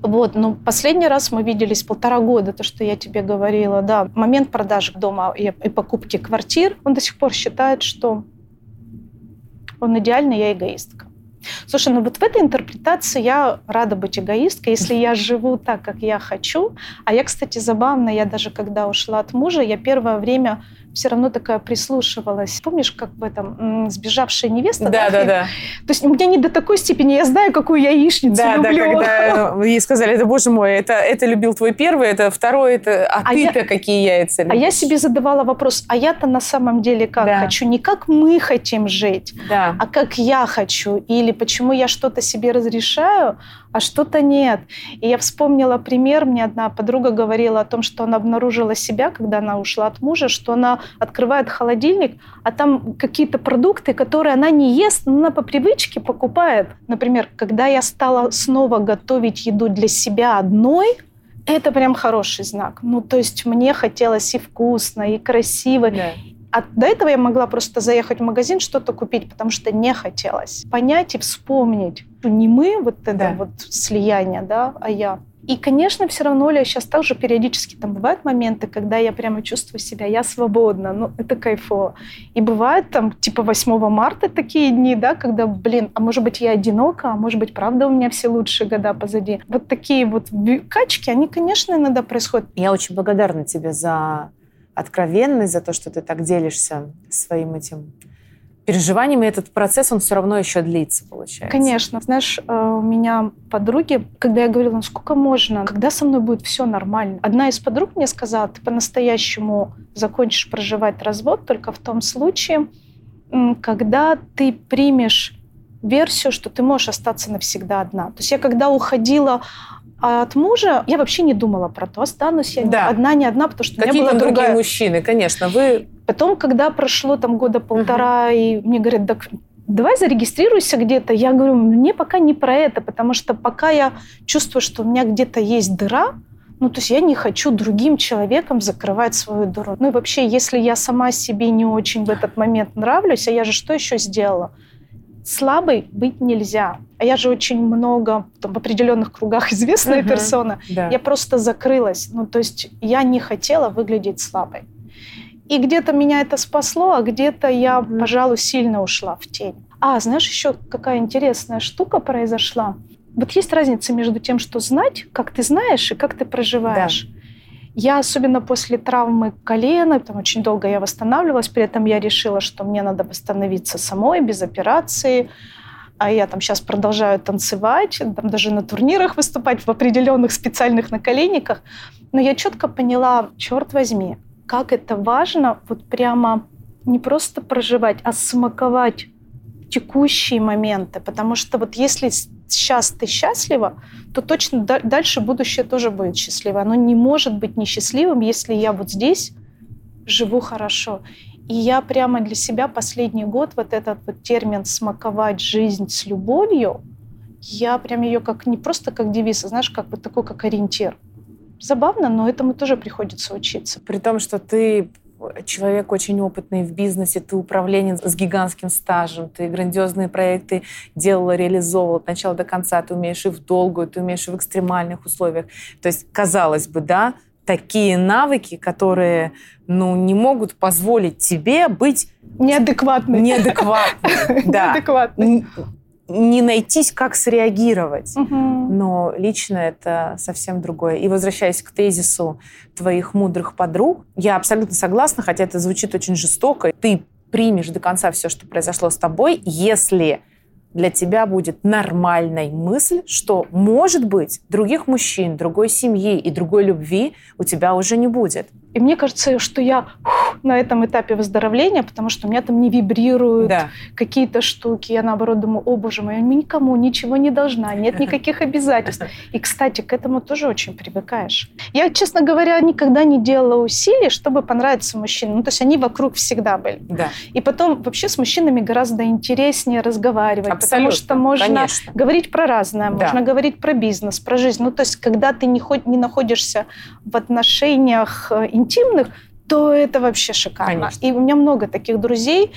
Вот, ну, последний раз мы виделись полтора года, то, что я тебе говорила, да. Момент продажи дома и, и покупки квартир, он до сих пор считает, что он идеальный, я эгоистка. Слушай, ну вот в этой интерпретации я рада быть эгоисткой, если я живу так, как я хочу. А я, кстати, забавно, я даже когда ушла от мужа, я первое время все равно такая прислушивалась. Помнишь, как в этом «Сбежавшая невеста»? Да, да, фильм? да. То есть у меня не до такой степени, я знаю, какую яичницу Да, да, люблю. когда ей сказали, это, боже мой, это, это любил твой первый, это второй, это, а, А ты-то какие яйца А я любишь?» себе задавала вопрос, а я-то на самом деле как Да. хочу? Не как мы хотим жить, Да. а как я хочу. Или почему я что-то себе разрешаю, а что-то нет. И я вспомнила пример. Мне одна подруга говорила о том, что она обнаружила себя, когда она ушла от мужа, что она открывает холодильник, а там какие-то продукты, которые она не ест, но она по привычке покупает. Например, когда я стала снова готовить еду для себя одной, это прям хороший знак. Ну, то есть мне хотелось и вкусно, и красиво. Да. А до этого я могла просто заехать в магазин, что-то купить, потому что не хотелось. Понять и вспомнить. Не мы, вот это Да. вот слияние, да, а я. И, конечно, все равно, Оля, сейчас также периодически там бывают моменты, когда я прямо чувствую себя, я свободна, ну, это кайфово. И бывает там, типа 8 марта такие дни, да, когда, блин, а может быть, я одинока, а может быть, правда, у меня все лучшие года позади. Вот такие вот качки, они, конечно, иногда происходят. Я очень благодарна тебе за откровенность, за то, что ты так делишься своим этим переживанием. И этот процесс, он все равно еще длится, получается. Конечно. Знаешь, э, у меня подруги, когда я говорила, ну сколько можно, когда со мной будет все нормально. Одна из подруг мне сказала, ты по-настоящему закончишь проживать развод только в том случае, когда ты примешь версию, что ты можешь остаться навсегда одна. То есть я когда уходила от мужа, я вообще не думала про то, останусь я Да. одна, не одна, потому что у меня Какие была там другие другая мужчины, конечно. Вы Потом, когда прошло там года полтора, и мне говорят, так давай зарегистрируйся где-то. Я говорю, мне пока не про это, потому что пока я чувствую, что у меня где-то есть дыра, ну, то есть я не хочу другим человеком закрывать свою дыру. Ну и вообще, если я сама себе не очень в этот момент нравлюсь, а я же что еще сделала? Слабой быть нельзя. А я же очень много там, в определенных кругах известная Мгм. персона. да. Я просто закрылась. Ну, то есть я не хотела выглядеть слабой. И где-то меня это спасло, а где-то я, mm-hmm. пожалуй, сильно ушла в тень. А, знаешь, еще какая интересная штука произошла. Вот есть разница между тем, что знать, как ты знаешь, и как ты проживаешь. Да. Я особенно после травмы колена, там очень долго я восстанавливалась, при этом я решила, что мне надо восстановиться самой, без операции. А я там сейчас продолжаю танцевать, там даже на турнирах выступать в определенных специальных наколенниках. Но я четко поняла, черт возьми, как это важно вот прямо не просто проживать, а смаковать текущие моменты. Потому что вот если сейчас ты счастлива, то точно дальше будущее тоже будет счастливо. Оно не может быть несчастливым, если я вот здесь живу хорошо. И я прямо для себя последний год вот этот вот термин «смаковать жизнь с любовью», я прям ее как не просто как девиз, а знаешь, как вот такой как ориентир. Забавно, но этому тоже приходится учиться. При том, что ты человек очень опытный в бизнесе, ты управленец с гигантским стажем, ты грандиозные проекты делала, реализовывала от начала до конца, ты умеешь и в долгую, ты умеешь и в экстремальных условиях. То есть, казалось бы, да, такие навыки, которые ну, не могут позволить тебе быть неадекватной. Неадекватной, да. Неадекватной не найтись, как среагировать. Угу. Но лично это совсем другое. И возвращаясь к тезису твоих мудрых подруг, я абсолютно согласна, хотя это звучит очень жестоко. Ты примешь до конца все, что произошло с тобой, если для тебя будет нормальной мысль, что, может быть, других мужчин, другой семьи и другой любви у тебя уже не будет. И мне кажется, что я ух, на этом этапе выздоровления, потому что у меня там не вибрируют да. какие-то штуки. Я наоборот думаю, о боже мой, я никому ничего не должна, нет никаких обязательств. И, кстати, к этому тоже очень привыкаешь. Я, честно говоря, никогда не делала усилий, чтобы понравиться мужчинам. Ну, то есть они вокруг всегда были. Да. И потом вообще с мужчинами гораздо интереснее разговаривать, Абсолютно, потому что можно конечно. говорить про разное, да. можно говорить про бизнес, про жизнь. Ну, то есть когда ты не, не находишься в отношениях э, интимных, то это вообще шикарно. Конечно. И у меня много таких друзей,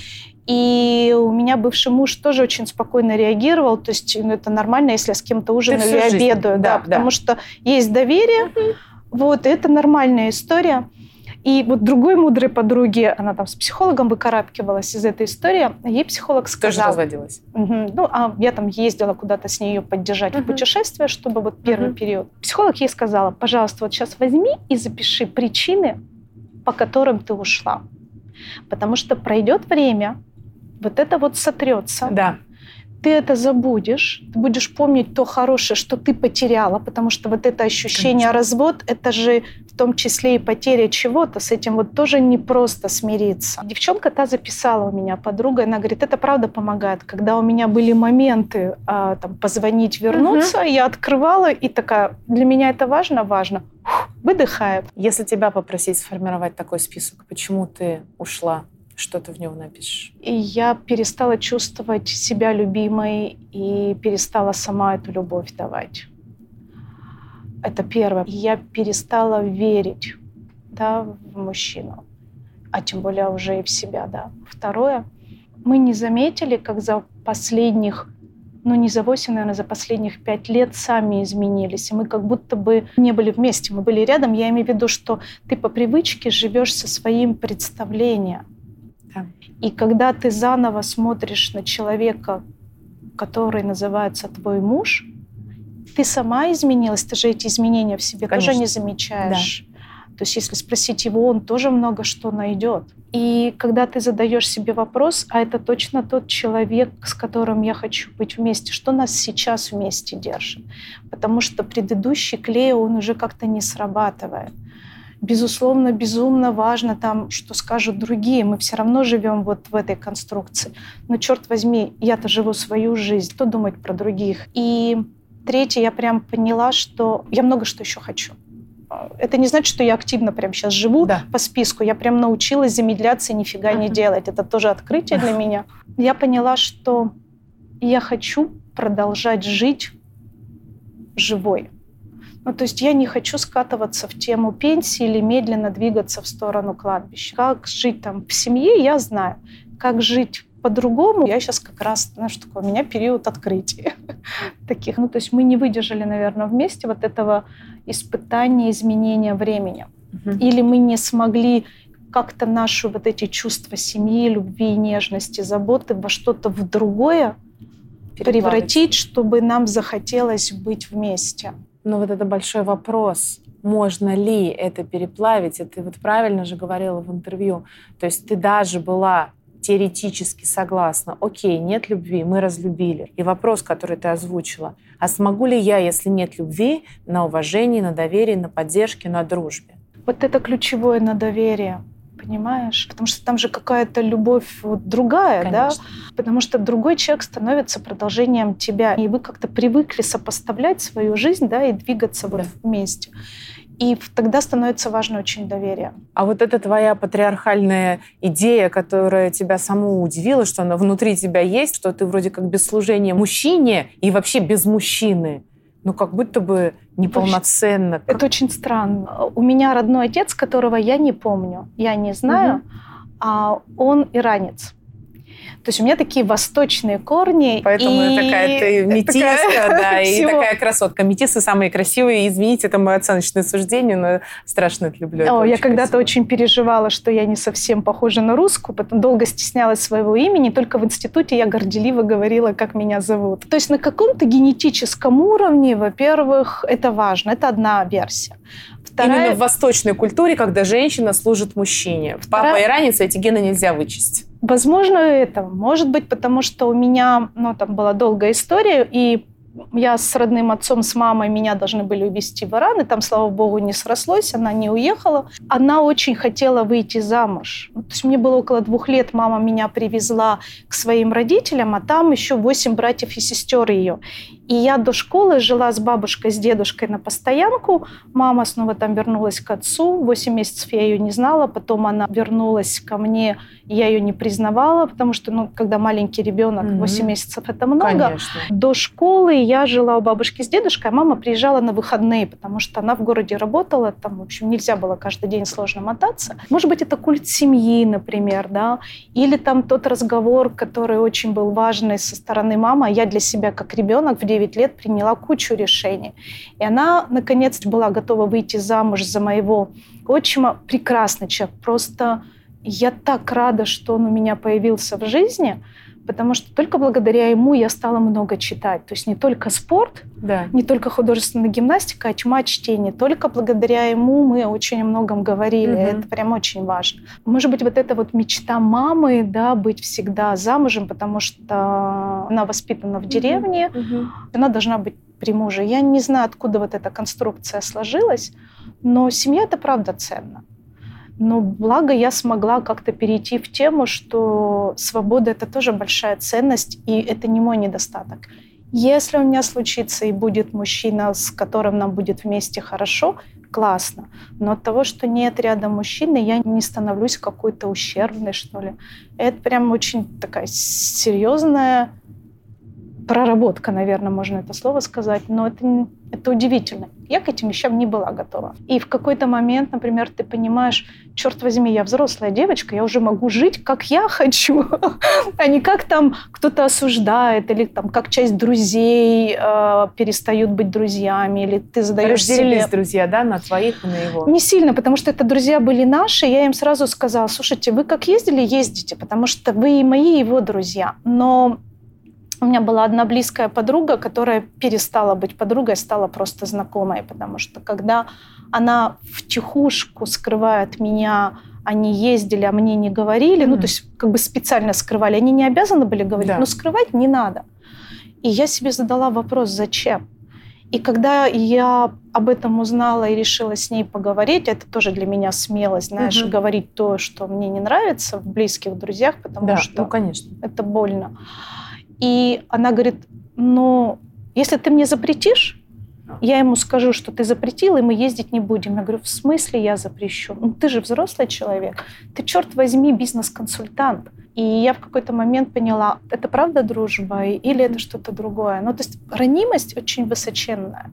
и у меня бывший муж тоже очень спокойно реагировал. То есть ну, это нормально, если я с кем-то ужинаю или обедаю. Да, да, потому что есть доверие. Угу. Вот, это нормальная история. И вот другой мудрой подруге, она там с психологом выкарабкивалась из этой истории, ей психолог сказал... Тоже разводилась? Угу, ну, а я там ездила куда-то с ней ее поддержать угу. в путешествие, чтобы вот первый угу. период. Психолог ей сказала, пожалуйста, вот сейчас возьми и запиши причины, по которым ты ушла. Потому что пройдет время, вот это вот сотрется. Да ты это забудешь, ты будешь помнить то хорошее, что ты потеряла, потому что вот это ощущение Конечно. развод, это же в том числе и потеря чего-то, с этим вот тоже не просто смириться. Девчонка та записала у меня подруга, она говорит, это правда помогает. Когда у меня были моменты а, там, позвонить, вернуться, угу. я открывала и такая, для меня это важно, важно, выдыхает. Если тебя попросить сформировать такой список, почему ты ушла что ты в него напишешь? И я перестала чувствовать себя любимой и перестала сама эту любовь давать. Это первое. Я перестала верить да, в мужчину, а тем более уже и в себя. Да. Второе. Мы не заметили, как за последних ну не за 8, наверное, за последних 5 лет сами изменились. И мы как будто бы не были вместе, мы были рядом. Я имею в виду, что ты по привычке живешь со своим представлением. Да. И когда ты заново смотришь на человека, который называется твой муж, ты сама изменилась, ты же эти изменения в себе Конечно. тоже не замечаешь. Да. То есть если спросить его, он тоже много что найдет. И когда ты задаешь себе вопрос, а это точно тот человек, с которым я хочу быть вместе, что нас сейчас вместе держит? Потому что предыдущий клей, он уже как-то не срабатывает. Безусловно, безумно важно там, что скажут другие. Мы все равно живем вот в этой конструкции. Но черт возьми, я-то живу свою жизнь. Кто думать про других? И третье, я прям поняла, что я много что еще хочу. Это не значит, что я активно прям сейчас живу да. по списку. Я прям научилась замедляться и нифига не делать. Это тоже открытие для меня. Я поняла, что я хочу продолжать жить живой. Ну, то есть я не хочу скатываться в тему пенсии или медленно двигаться в сторону кладбища. Как жить там в семье, я знаю. Как жить по-другому, я сейчас как раз, знаешь, такой, у меня период открытия таких. Ну, то есть мы не выдержали, наверное, вместе вот этого испытания изменения времени. Или мы не смогли как-то наши вот эти чувства семьи, любви, нежности, заботы во что-то в другое превратить, чтобы нам захотелось быть вместе. Но вот это большой вопрос. Можно ли это переплавить? И ты вот правильно же говорила в интервью. То есть ты даже была теоретически согласна. Окей, нет любви, мы разлюбили. И вопрос, который ты озвучила. А смогу ли я, если нет любви, на уважении, на доверии, на поддержке, на дружбе? Вот это ключевое на доверие понимаешь? Потому что там же какая-то любовь вот другая, Конечно. да? Потому что другой человек становится продолжением тебя, и вы как-то привыкли сопоставлять свою жизнь, да, и двигаться да. вот вместе. И тогда становится важно очень доверие. А вот эта твоя патриархальная идея, которая тебя саму удивила, что она внутри тебя есть, что ты вроде как без служения мужчине и вообще без мужчины, ну как будто бы неполноценно. Это очень странно. У меня родной отец, которого я не помню, я не знаю, угу. а он иранец. То есть у меня такие восточные корни. Поэтому и... такая ты метиска, такая... да, и Всего. такая красотка. Метисы самые красивые. Извините, это мое оценочное суждение, но страшно это люблю. О, это я когда-то очень переживала, что я не совсем похожа на русскую, потом долго стеснялась своего имени. Только в институте я горделиво говорила, как меня зовут. То есть на каком-то генетическом уровне, во-первых, это важно. Это одна версия. Вторая... Именно в восточной культуре, когда женщина служит мужчине. Вторая... Папа иранец, эти гены нельзя вычесть. Возможно, это. Может быть, потому что у меня, ну, там была долгая история, и я с родным отцом, с мамой меня должны были увезти в Иран, и там, слава богу, не срослось, она не уехала. Она очень хотела выйти замуж. То есть мне было около двух лет, мама меня привезла к своим родителям, а там еще восемь братьев и сестер ее. И я до школы жила с бабушкой, с дедушкой на постоянку. Мама снова там вернулась к отцу. Восемь месяцев я ее не знала. Потом она вернулась ко мне. Я ее не признавала, потому что, ну, когда маленький ребенок, восемь mm-hmm. месяцев это много. Конечно. До школы я жила у бабушки с дедушкой, а мама приезжала на выходные, потому что она в городе работала. Там, в общем, нельзя было каждый день сложно мотаться. Может быть, это культ семьи, например, да, или там тот разговор, который очень был важный со стороны мамы. А я для себя как ребенок в 9 лет приняла кучу решений. И она, наконец, была готова выйти замуж за моего отчима. Прекрасный человек. Просто я так рада, что он у меня появился в жизни, потому что только благодаря ему я стала много читать. То есть не только спорт, да. не только художественная гимнастика, а тьма чтения. Только благодаря ему мы очень о многом говорили. Угу. Это прям очень важно. Может быть, вот эта вот мечта мамы, да, быть всегда замужем, потому что она воспитана в деревне, угу. она должна быть при муже. Я не знаю, откуда вот эта конструкция сложилась, но семья это правда ценно. Но благо я смогла как-то перейти в тему, что свобода — это тоже большая ценность, и это не мой недостаток. Если у меня случится и будет мужчина, с которым нам будет вместе хорошо, классно. Но от того, что нет рядом мужчины, я не становлюсь какой-то ущербной, что ли. Это прям очень такая серьезная проработка, наверное, можно это слово сказать, но это, это удивительно. Я к этим вещам не была готова. И в какой-то момент, например, ты понимаешь, черт возьми, я взрослая девочка, я уже могу жить, как я хочу, а не как там кто-то осуждает, или там как часть друзей э, перестают быть друзьями, или ты задаешь Разделились себе... друзья, да, на твоих и на его? Не сильно, потому что это друзья были наши, я им сразу сказала, слушайте, вы как ездили, ездите, потому что вы и мои, и его друзья. Но у меня была одна близкая подруга, которая перестала быть подругой, стала просто знакомой, потому что когда она в тихушку скрывает меня, они ездили, а мне не говорили, mm-hmm. ну, то есть как бы специально скрывали. Они не обязаны были говорить, да. но скрывать не надо. И я себе задала вопрос, зачем? И когда я об этом узнала и решила с ней поговорить, это тоже для меня смелость, знаешь, угу. говорить то, что мне не нравится в близких друзьях, потому да, что ну, конечно. это больно. И она говорит, ну, если ты мне запретишь, я ему скажу, что ты запретил, и мы ездить не будем. Я говорю, в смысле я запрещу? Ну, ты же взрослый человек. Ты, черт возьми, бизнес-консультант. И я в какой-то момент поняла, это правда дружба или это что-то другое. Ну, то есть ранимость очень высоченная.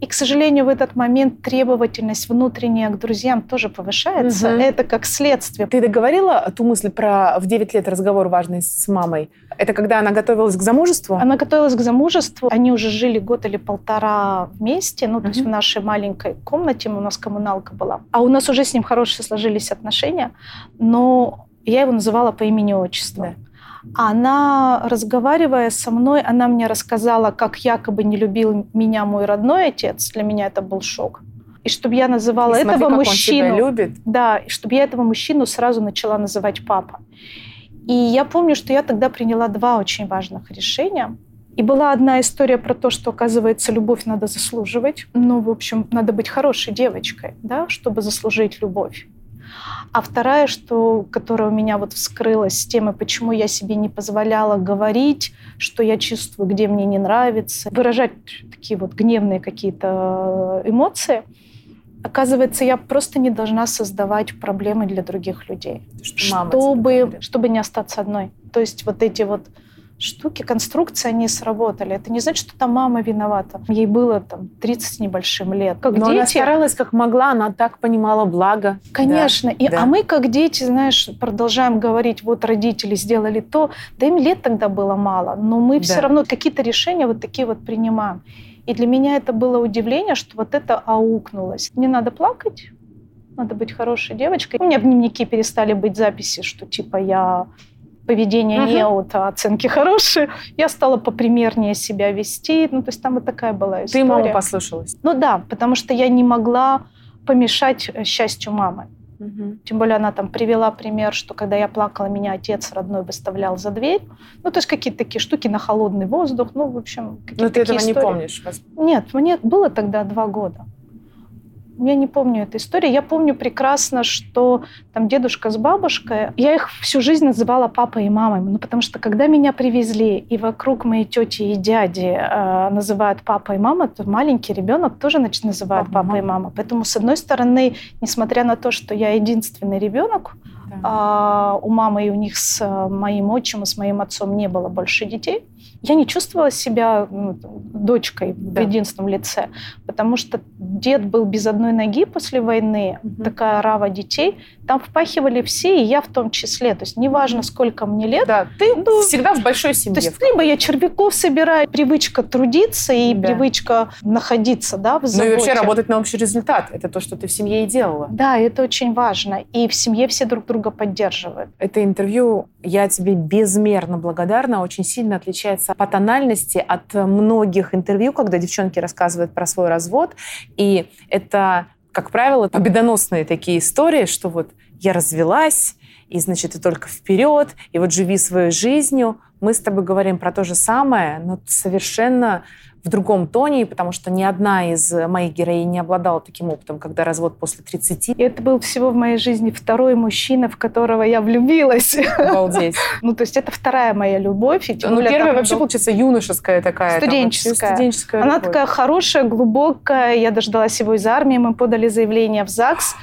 И, к сожалению, в этот момент требовательность внутренняя к друзьям тоже повышается. Угу. Это как следствие. Ты договорила ту мысль про в 9 лет разговор важный с мамой? Это когда она готовилась к замужеству? Она готовилась к замужеству. Они уже жили год или полтора вместе. Ну, то есть в нашей маленькой комнате у нас коммуналка была. А у нас уже с ним хорошие сложились отношения. Но я его называла по имени-отчеству. Да. Она, разговаривая со мной, она мне рассказала, как якобы не любил меня мой родной отец. Для меня это был шок. И чтобы я называла и этого смотри, мужчину... Он тебя любит. Да, и чтобы я этого мужчину сразу начала называть папа. И я помню, что я тогда приняла два очень важных решения. И была одна история про то, что, оказывается, любовь надо заслуживать. Ну, в общем, надо быть хорошей девочкой, да, чтобы заслужить любовь. А вторая, что, которая у меня вот вскрылась с темой, почему я себе не позволяла говорить, что я чувствую, где мне не нравится, выражать такие вот гневные какие-то эмоции. Оказывается, я просто не должна создавать проблемы для других людей, что чтобы, чтобы не остаться одной. То есть вот эти вот штуки, конструкции, они сработали. Это не значит, что там мама виновата. Ей было там 30 с небольшим лет. Как Но дети, она старалась как могла, она так понимала благо. Конечно. Да, и, да. А мы как дети, знаешь, продолжаем говорить, вот родители сделали то, да им лет тогда было мало, но мы да. все равно какие-то решения вот такие вот принимаем. И для меня это было удивление, что вот это аукнулось. Не надо плакать, надо быть хорошей девочкой. У меня в дневнике перестали быть записи, что типа я поведение uh-huh. неут, а оценки хорошие. Я стала попримернее себя вести. Ну, то есть там вот такая была история. Ты маму послушалась? Ну да, потому что я не могла помешать э, счастью мамы. Угу. Тем более она там привела пример, что когда я плакала, меня отец родной выставлял за дверь. Ну, то есть какие-то такие штуки на холодный воздух. Ну, в общем, какие-то Но ты этого истории. не помнишь? Нет, мне было тогда два года я не помню этой истории. Я помню прекрасно, что там дедушка с бабушкой, я их всю жизнь называла папой и мамой. Ну, потому что когда меня привезли, и вокруг моей тети и дяди э, называют папа и мама, то маленький ребенок тоже значит, называет папа, папа и мама. Поэтому, с одной стороны, несмотря на то, что я единственный ребенок. А, у мамы и у них с моим отчимом, с моим отцом не было больше детей, я не чувствовала себя ну, дочкой да. в единственном лице, потому что дед был без одной ноги после войны, угу. такая рава детей. Там впахивали все, и я в том числе. То есть неважно, сколько мне лет. Да, ты ну, всегда в большой семье. То есть либо я червяков собираю, привычка трудиться и да. привычка находиться да, в заботе. Ну и вообще работать на общий результат. Это то, что ты в семье и делала. Да, это очень важно. И в семье все друг друга поддерживают. Это интервью, я тебе безмерно благодарна, очень сильно отличается по тональности от многих интервью, когда девчонки рассказывают про свой развод. И это, как правило, победоносные такие истории, что вот я развелась, и, значит, и только вперед, и вот живи своей жизнью. Мы с тобой говорим про то же самое, но совершенно в другом тоне, потому что ни одна из моих героинь не обладала таким опытом, когда развод после 30. И это был всего в моей жизни второй мужчина, в которого я влюбилась. Обалдеть. ну, то есть это вторая моя любовь. Ну, первая вообще, получается, юношеская такая. Студенческая. Студенческая Она такая хорошая, глубокая. Я дождалась его из армии, мы подали заявление в ЗАГС.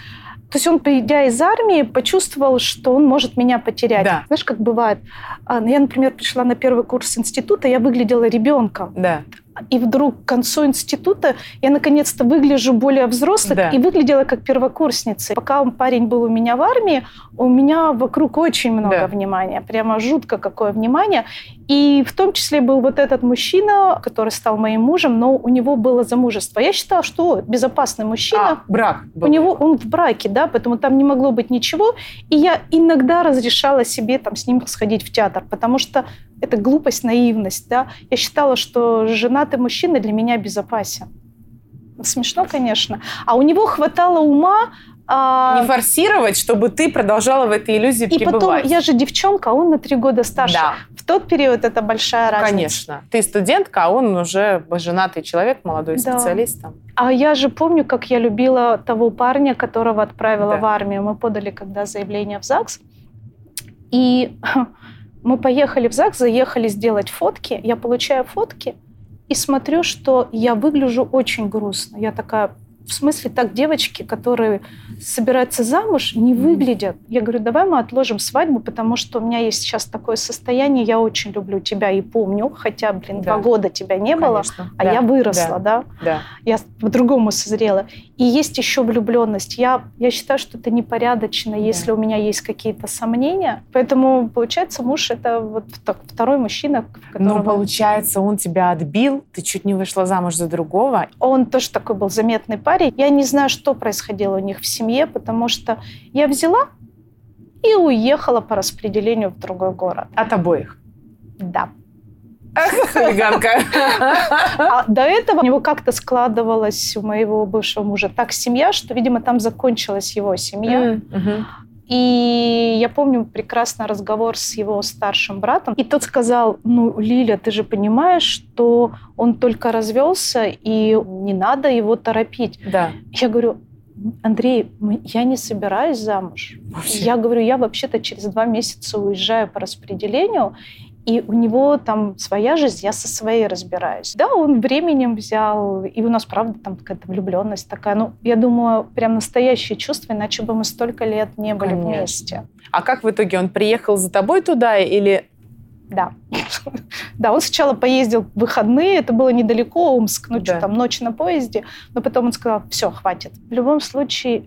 То есть он, придя из армии, почувствовал, что он может меня потерять. Да. Знаешь, как бывает. А, я, например, пришла на первый курс института, я выглядела ребенком. Да и вдруг к концу института я наконец-то выгляжу более взрослой да. и выглядела как первокурсница. Пока он парень был у меня в армии, у меня вокруг очень много да. внимания, прямо жутко какое внимание. И в том числе был вот этот мужчина, который стал моим мужем, но у него было замужество. Я считала, что безопасный мужчина. А, брак. Был. У него он в браке, да, поэтому там не могло быть ничего. И я иногда разрешала себе там с ним сходить в театр, потому что это глупость, наивность, да. Я считала, что женатый мужчина для меня безопасен. Смешно, конечно. А у него хватало ума а... Не форсировать, чтобы ты продолжала в этой иллюзии и пребывать. потом, я же девчонка, а он на три года старше. Да. В тот период это большая разница. Конечно. Ты студентка, а он уже женатый человек, молодой да. специалист. Там. А я же помню, как я любила того парня, которого отправила да. в армию. Мы подали когда заявление в ЗАГС. И мы поехали в ЗАГС, заехали сделать фотки. Я получаю фотки и смотрю, что я выгляжу очень грустно. Я такая, в смысле так девочки, которые собираются замуж, не выглядят. Я говорю, давай мы отложим свадьбу, потому что у меня есть сейчас такое состояние, я очень люблю тебя и помню, хотя, блин, да. два года тебя не было, Конечно. а да. я выросла, да. да? Да. Я по-другому созрела. И есть еще влюбленность. Я, я считаю, что это непорядочно, если у меня есть какие-то сомнения. Поэтому, получается, муж это вот так, второй мужчина, которого... Но получается, он тебя отбил, ты чуть не вышла замуж за другого. Он тоже такой был заметный парень. Я не знаю, что происходило у них в семье, потому что я взяла и уехала по распределению в другой город. От обоих? Да. Хулиганка. А до этого у него как-то складывалась у моего бывшего мужа так семья, что, видимо, там закончилась его семья. И я помню прекрасно разговор с его старшим братом. И тот сказал, ну, Лиля, ты же понимаешь, что он только развелся, и не надо его торопить. Да. Я говорю, Андрей, я не собираюсь замуж. Вообще? Я говорю, я вообще-то через два месяца уезжаю по распределению, и у него там своя жизнь, я со своей разбираюсь. Да, он временем взял, и у нас, правда, там какая-то влюбленность такая. Ну, я думаю, прям настоящее чувство, иначе бы мы столько лет не были Конечно. вместе. А как в итоге он приехал за тобой туда или да. да, он сначала поездил в выходные, это было недалеко, Омск, ну да. что там, ночь на поезде, но потом он сказал, все, хватит. В любом случае,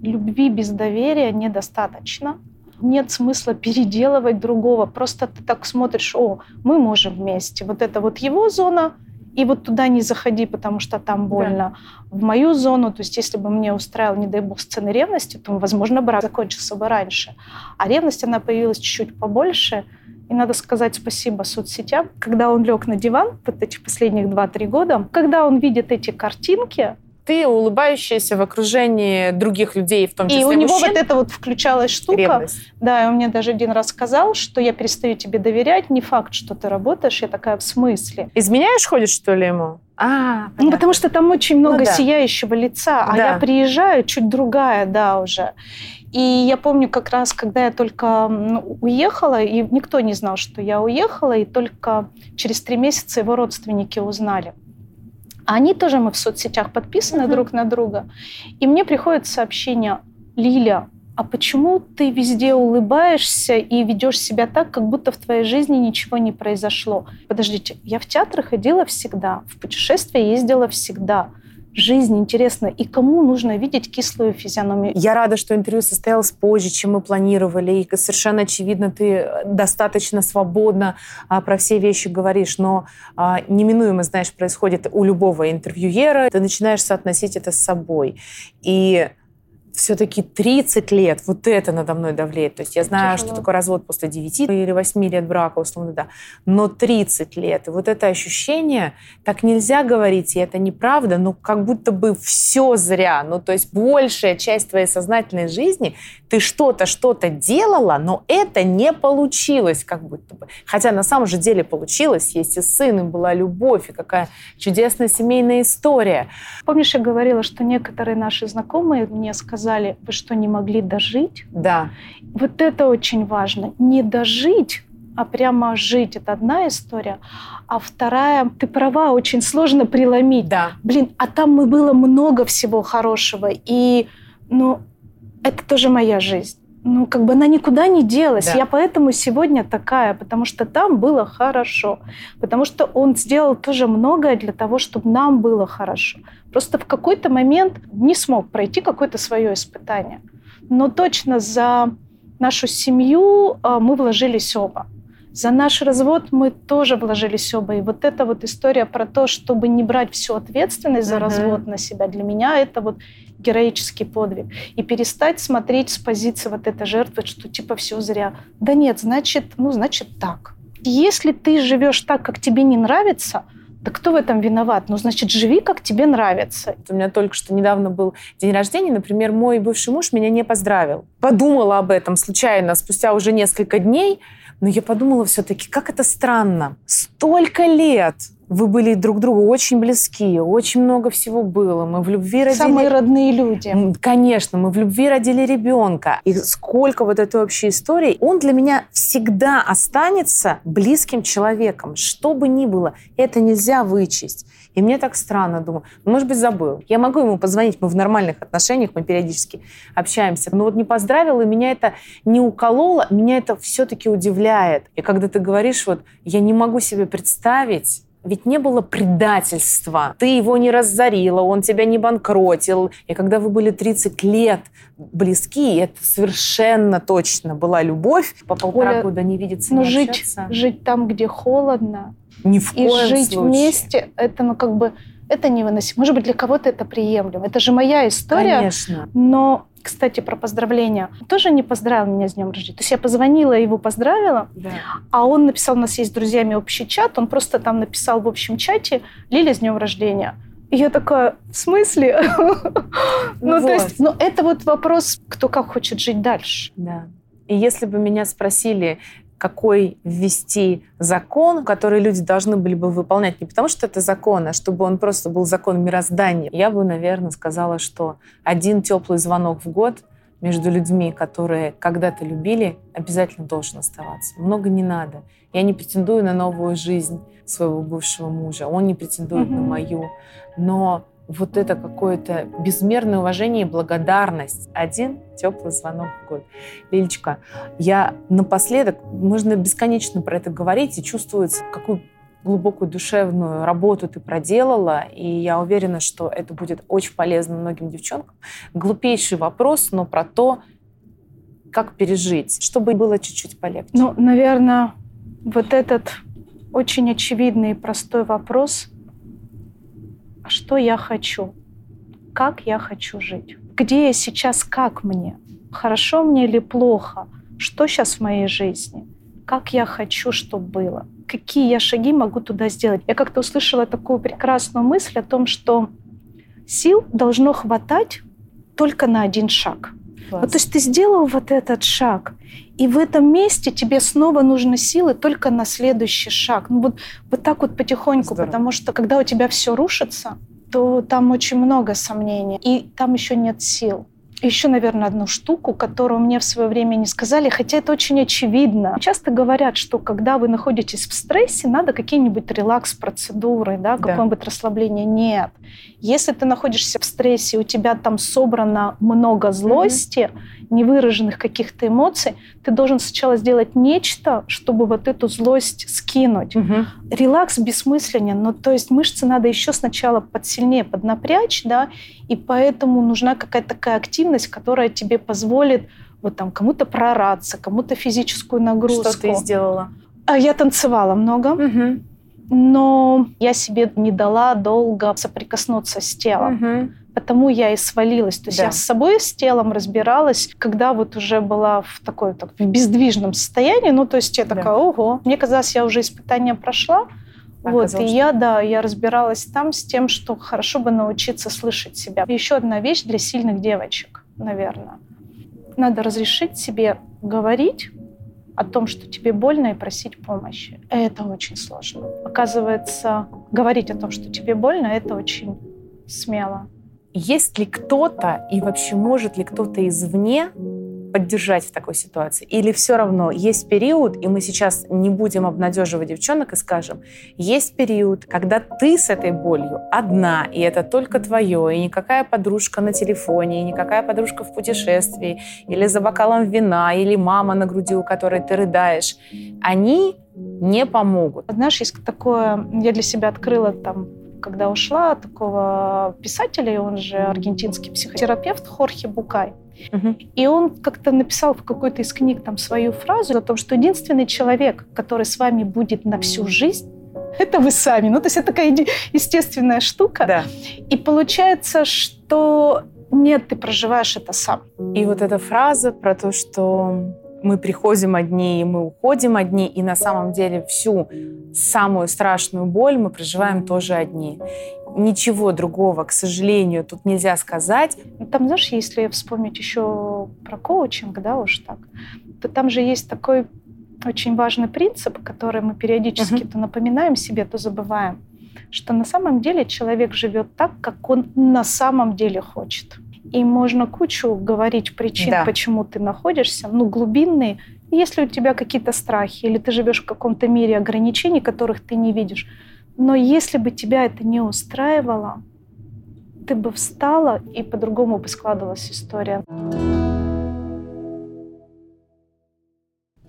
любви без доверия недостаточно нет смысла переделывать другого. Просто ты так смотришь, о, мы можем вместе. Вот это вот его зона, и вот туда не заходи, потому что там больно. Да. В мою зону, то есть если бы мне устраивал, не дай бог, сцены ревности, то, возможно, брак закончился бы раньше. А ревность, она появилась чуть-чуть побольше. И надо сказать спасибо соцсетям. Когда он лег на диван, вот эти последних 2-3 года, когда он видит эти картинки, ты улыбающаяся в окружении других людей, в том числе И у него мужчин. вот эта вот включалась штука. Ревность. Да, и он мне даже один раз сказал, что я перестаю тебе доверять. Не факт, что ты работаешь. Я такая, в смысле? Изменяешь, ходишь, что ли, ему? А, ну, потому что там очень много ну, да. сияющего лица, а да. я приезжаю чуть другая, да, уже. И я помню как раз, когда я только ну, уехала, и никто не знал, что я уехала, и только через три месяца его родственники узнали. А они тоже мы в соцсетях подписаны uh-huh. друг на друга. И мне приходит сообщение, Лиля, а почему ты везде улыбаешься и ведешь себя так, как будто в твоей жизни ничего не произошло? Подождите, я в театр ходила всегда, в путешествия ездила всегда жизнь интересна, и кому нужно видеть кислую физиономию. Я рада, что интервью состоялось позже, чем мы планировали, и совершенно очевидно, ты достаточно свободно а, про все вещи говоришь, но а, неминуемо, знаешь, происходит у любого интервьюера, ты начинаешь соотносить это с собой. И все-таки 30 лет, вот это надо мной давлеет. То есть я знаю, Тяжело. что такое развод после 9 или 8 лет брака, условно, да. Но 30 лет, и вот это ощущение, так нельзя говорить, и это неправда, но как будто бы все зря. Ну, то есть большая часть твоей сознательной жизни, ты что-то, что-то делала, но это не получилось как будто бы. Хотя на самом же деле получилось, есть и сын, и была любовь, и какая чудесная семейная история. Помнишь, я говорила, что некоторые наши знакомые мне сказали, сказали, вы что, не могли дожить? Да. Вот это очень важно. Не дожить, а прямо жить. Это одна история. А вторая, ты права, очень сложно преломить. Да. Блин, а там было много всего хорошего. И, ну, это тоже моя жизнь ну, как бы она никуда не делась. Да. Я поэтому сегодня такая, потому что там было хорошо. Потому что он сделал тоже многое для того, чтобы нам было хорошо. Просто в какой-то момент не смог пройти какое-то свое испытание. Но точно за нашу семью а, мы вложились оба. За наш развод мы тоже вложились оба. И вот эта вот история про то, чтобы не брать всю ответственность за uh-huh. развод на себя, для меня это вот героический подвиг. И перестать смотреть с позиции вот этой жертвы, что типа все зря. Да нет, значит, ну, значит так. Если ты живешь так, как тебе не нравится, да кто в этом виноват? Ну, значит, живи, как тебе нравится. У меня только что недавно был день рождения. Например, мой бывший муж меня не поздравил. Подумала об этом случайно спустя уже несколько дней. Но я подумала все-таки, как это странно. Столько лет вы были друг другу очень близки, очень много всего было. Мы в любви родили... Самые родные люди. Конечно, мы в любви родили ребенка. И сколько вот этой общей истории. Он для меня всегда останется близким человеком. Что бы ни было, это нельзя вычесть. И мне так странно, думаю, ну, может быть, забыл. Я могу ему позвонить, мы в нормальных отношениях, мы периодически общаемся. Но вот не поздравил, и меня это не укололо, меня это все-таки удивляет. И когда ты говоришь, вот, я не могу себе представить, ведь не было предательства. Ты его не разорила, он тебя не банкротил. И когда вы были 30 лет близки, это совершенно точно была любовь. По полтора Оля, года не видеться, ну, не жить, общаться. жить там, где холодно, Ни в и коем жить случае. вместе, это ну как бы это невыносимо. Может быть, для кого-то это приемлемо. Это же моя история. Конечно. Но, кстати, про поздравления. Он тоже не поздравил меня с днем рождения. То есть я позвонила, его поздравила, Да. а он написал, у нас есть с друзьями общий чат, он просто там написал в общем чате «Лиля, с днем рождения». И я такая, в смысле? Ну, то есть, ну, это вот вопрос, кто как хочет жить дальше. Да. И если бы меня спросили, какой ввести закон, который люди должны были бы выполнять, не потому что это закон, а чтобы он просто был закон мироздания, я бы, наверное, сказала, что один теплый звонок в год между людьми, которые когда-то любили, обязательно должен оставаться. Много не надо. Я не претендую на новую жизнь своего бывшего мужа, он не претендует на Мгм. мою. Но вот это какое-то безмерное уважение и благодарность. Один теплый звонок в год. Лилечка, я напоследок, можно бесконечно про это говорить, и чувствуется, какую глубокую душевную работу ты проделала, и я уверена, что это будет очень полезно многим девчонкам. Глупейший вопрос, но про то, как пережить, чтобы было чуть-чуть полегче. Ну, наверное, вот этот очень очевидный и простой вопрос, что я хочу? Как я хочу жить? Где я сейчас, как мне? Хорошо мне или плохо? Что сейчас в моей жизни? Как я хочу, чтобы было? Какие я шаги могу туда сделать? Я как-то услышала такую прекрасную мысль о том, что сил должно хватать только на один шаг. Класс. Вот, то есть ты сделал вот этот шаг, и в этом месте тебе снова нужны силы только на следующий шаг. Ну вот, вот так вот потихоньку, Здорово. потому что когда у тебя все рушится, то там очень много сомнений, и там еще нет сил. Еще, наверное, одну штуку, которую мне в свое время не сказали, хотя это очень очевидно. Часто говорят, что когда вы находитесь в стрессе, надо какие-нибудь релакс-процедуры, да, Да. какое-нибудь расслабление. Нет. Если ты находишься в стрессе, у тебя там собрано много злости, невыраженных каких-то эмоций, ты должен сначала сделать нечто, чтобы вот эту злость скинуть. Мгм. Релакс бессмысленен, но то есть мышцы надо еще сначала подсильнее поднапрячь, да, и поэтому нужна какая-то такая активность, которая тебе позволит вот там кому-то проораться, кому-то физическую нагрузку. Что ты сделала? А я танцевала много, Мгм. Но я себе не дала долго соприкоснуться с телом. Мгм. Потому я и свалилась. То есть Да. я с собой, с телом разбиралась, когда вот уже была в такой так, в бездвижном состоянии. Ну, то есть я Да. такая, ого. Мне казалось, я уже испытание прошла. А Вот, и оказалось, я, да, я разбиралась там с тем, что хорошо бы научиться слышать себя. Еще одна вещь для сильных девочек, наверное. Надо разрешить себе говорить о том, что тебе больно, и просить помощи. Это очень сложно. Оказывается, говорить о том, что тебе больно, это очень смело. Есть ли кто-то и вообще может ли кто-то извне поддержать в такой ситуации? Или все равно есть период, и мы сейчас не будем обнадеживать девчонок и скажем, есть период, когда ты с этой болью одна, и это только твое, и никакая подружка на телефоне, и никакая подружка в путешествии, или за бокалом вина, или мама на груди, у которой ты рыдаешь, они не помогут. Знаешь, есть такое, я для себя открыла там, когда ушла, такого писателя, и он же аргентинский психотерапевт Хорхе Букай. Мгм. И он как-то написал в какой-то из книг там свою фразу о том, что единственный человек, который с вами будет на всю жизнь, это вы сами. Ну, то есть это такая естественная штука. Да. И получается, что нет, ты проживаешь это сам. И вот эта фраза про то, что мы приходим одни, и мы уходим одни, и на самом деле всю самую страшную боль мы проживаем тоже одни. Ничего другого, к сожалению, тут нельзя сказать. Ну, Там, знаешь, если вспомнить еще про коучинг, да, уж так, то там же есть такой очень важный принцип, который мы периодически Мгм. то напоминаем себе, то забываем. что на самом деле человек живет так, как он на самом деле хочет. И можно кучу говорить причин, да. почему ты находишься, ну, глубинные. Если у тебя какие-то страхи, или ты живешь в каком-то мире ограничений, которых ты не видишь, но если бы тебя это не устраивало, ты бы встала, и по-другому бы складывалась история.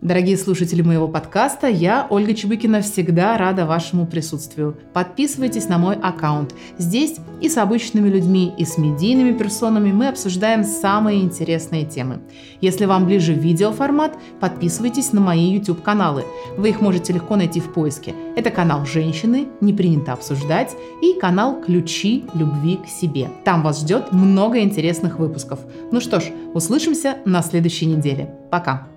Дорогие слушатели моего подкаста, я, Ольга Чебыкина, всегда рада вашему присутствию. Подписывайтесь на мой аккаунт. Здесь и с обычными людьми, и с медийными персонами мы обсуждаем самые интересные темы. Если вам ближе видеоформат, подписывайтесь на мои YouTube-каналы. Вы их можете легко найти в поиске. Это канал «Женщины», «Не принято обсуждать» и канал «Ключи любви к себе». Там вас ждет много интересных выпусков. Ну что ж, услышимся на следующей неделе. Пока!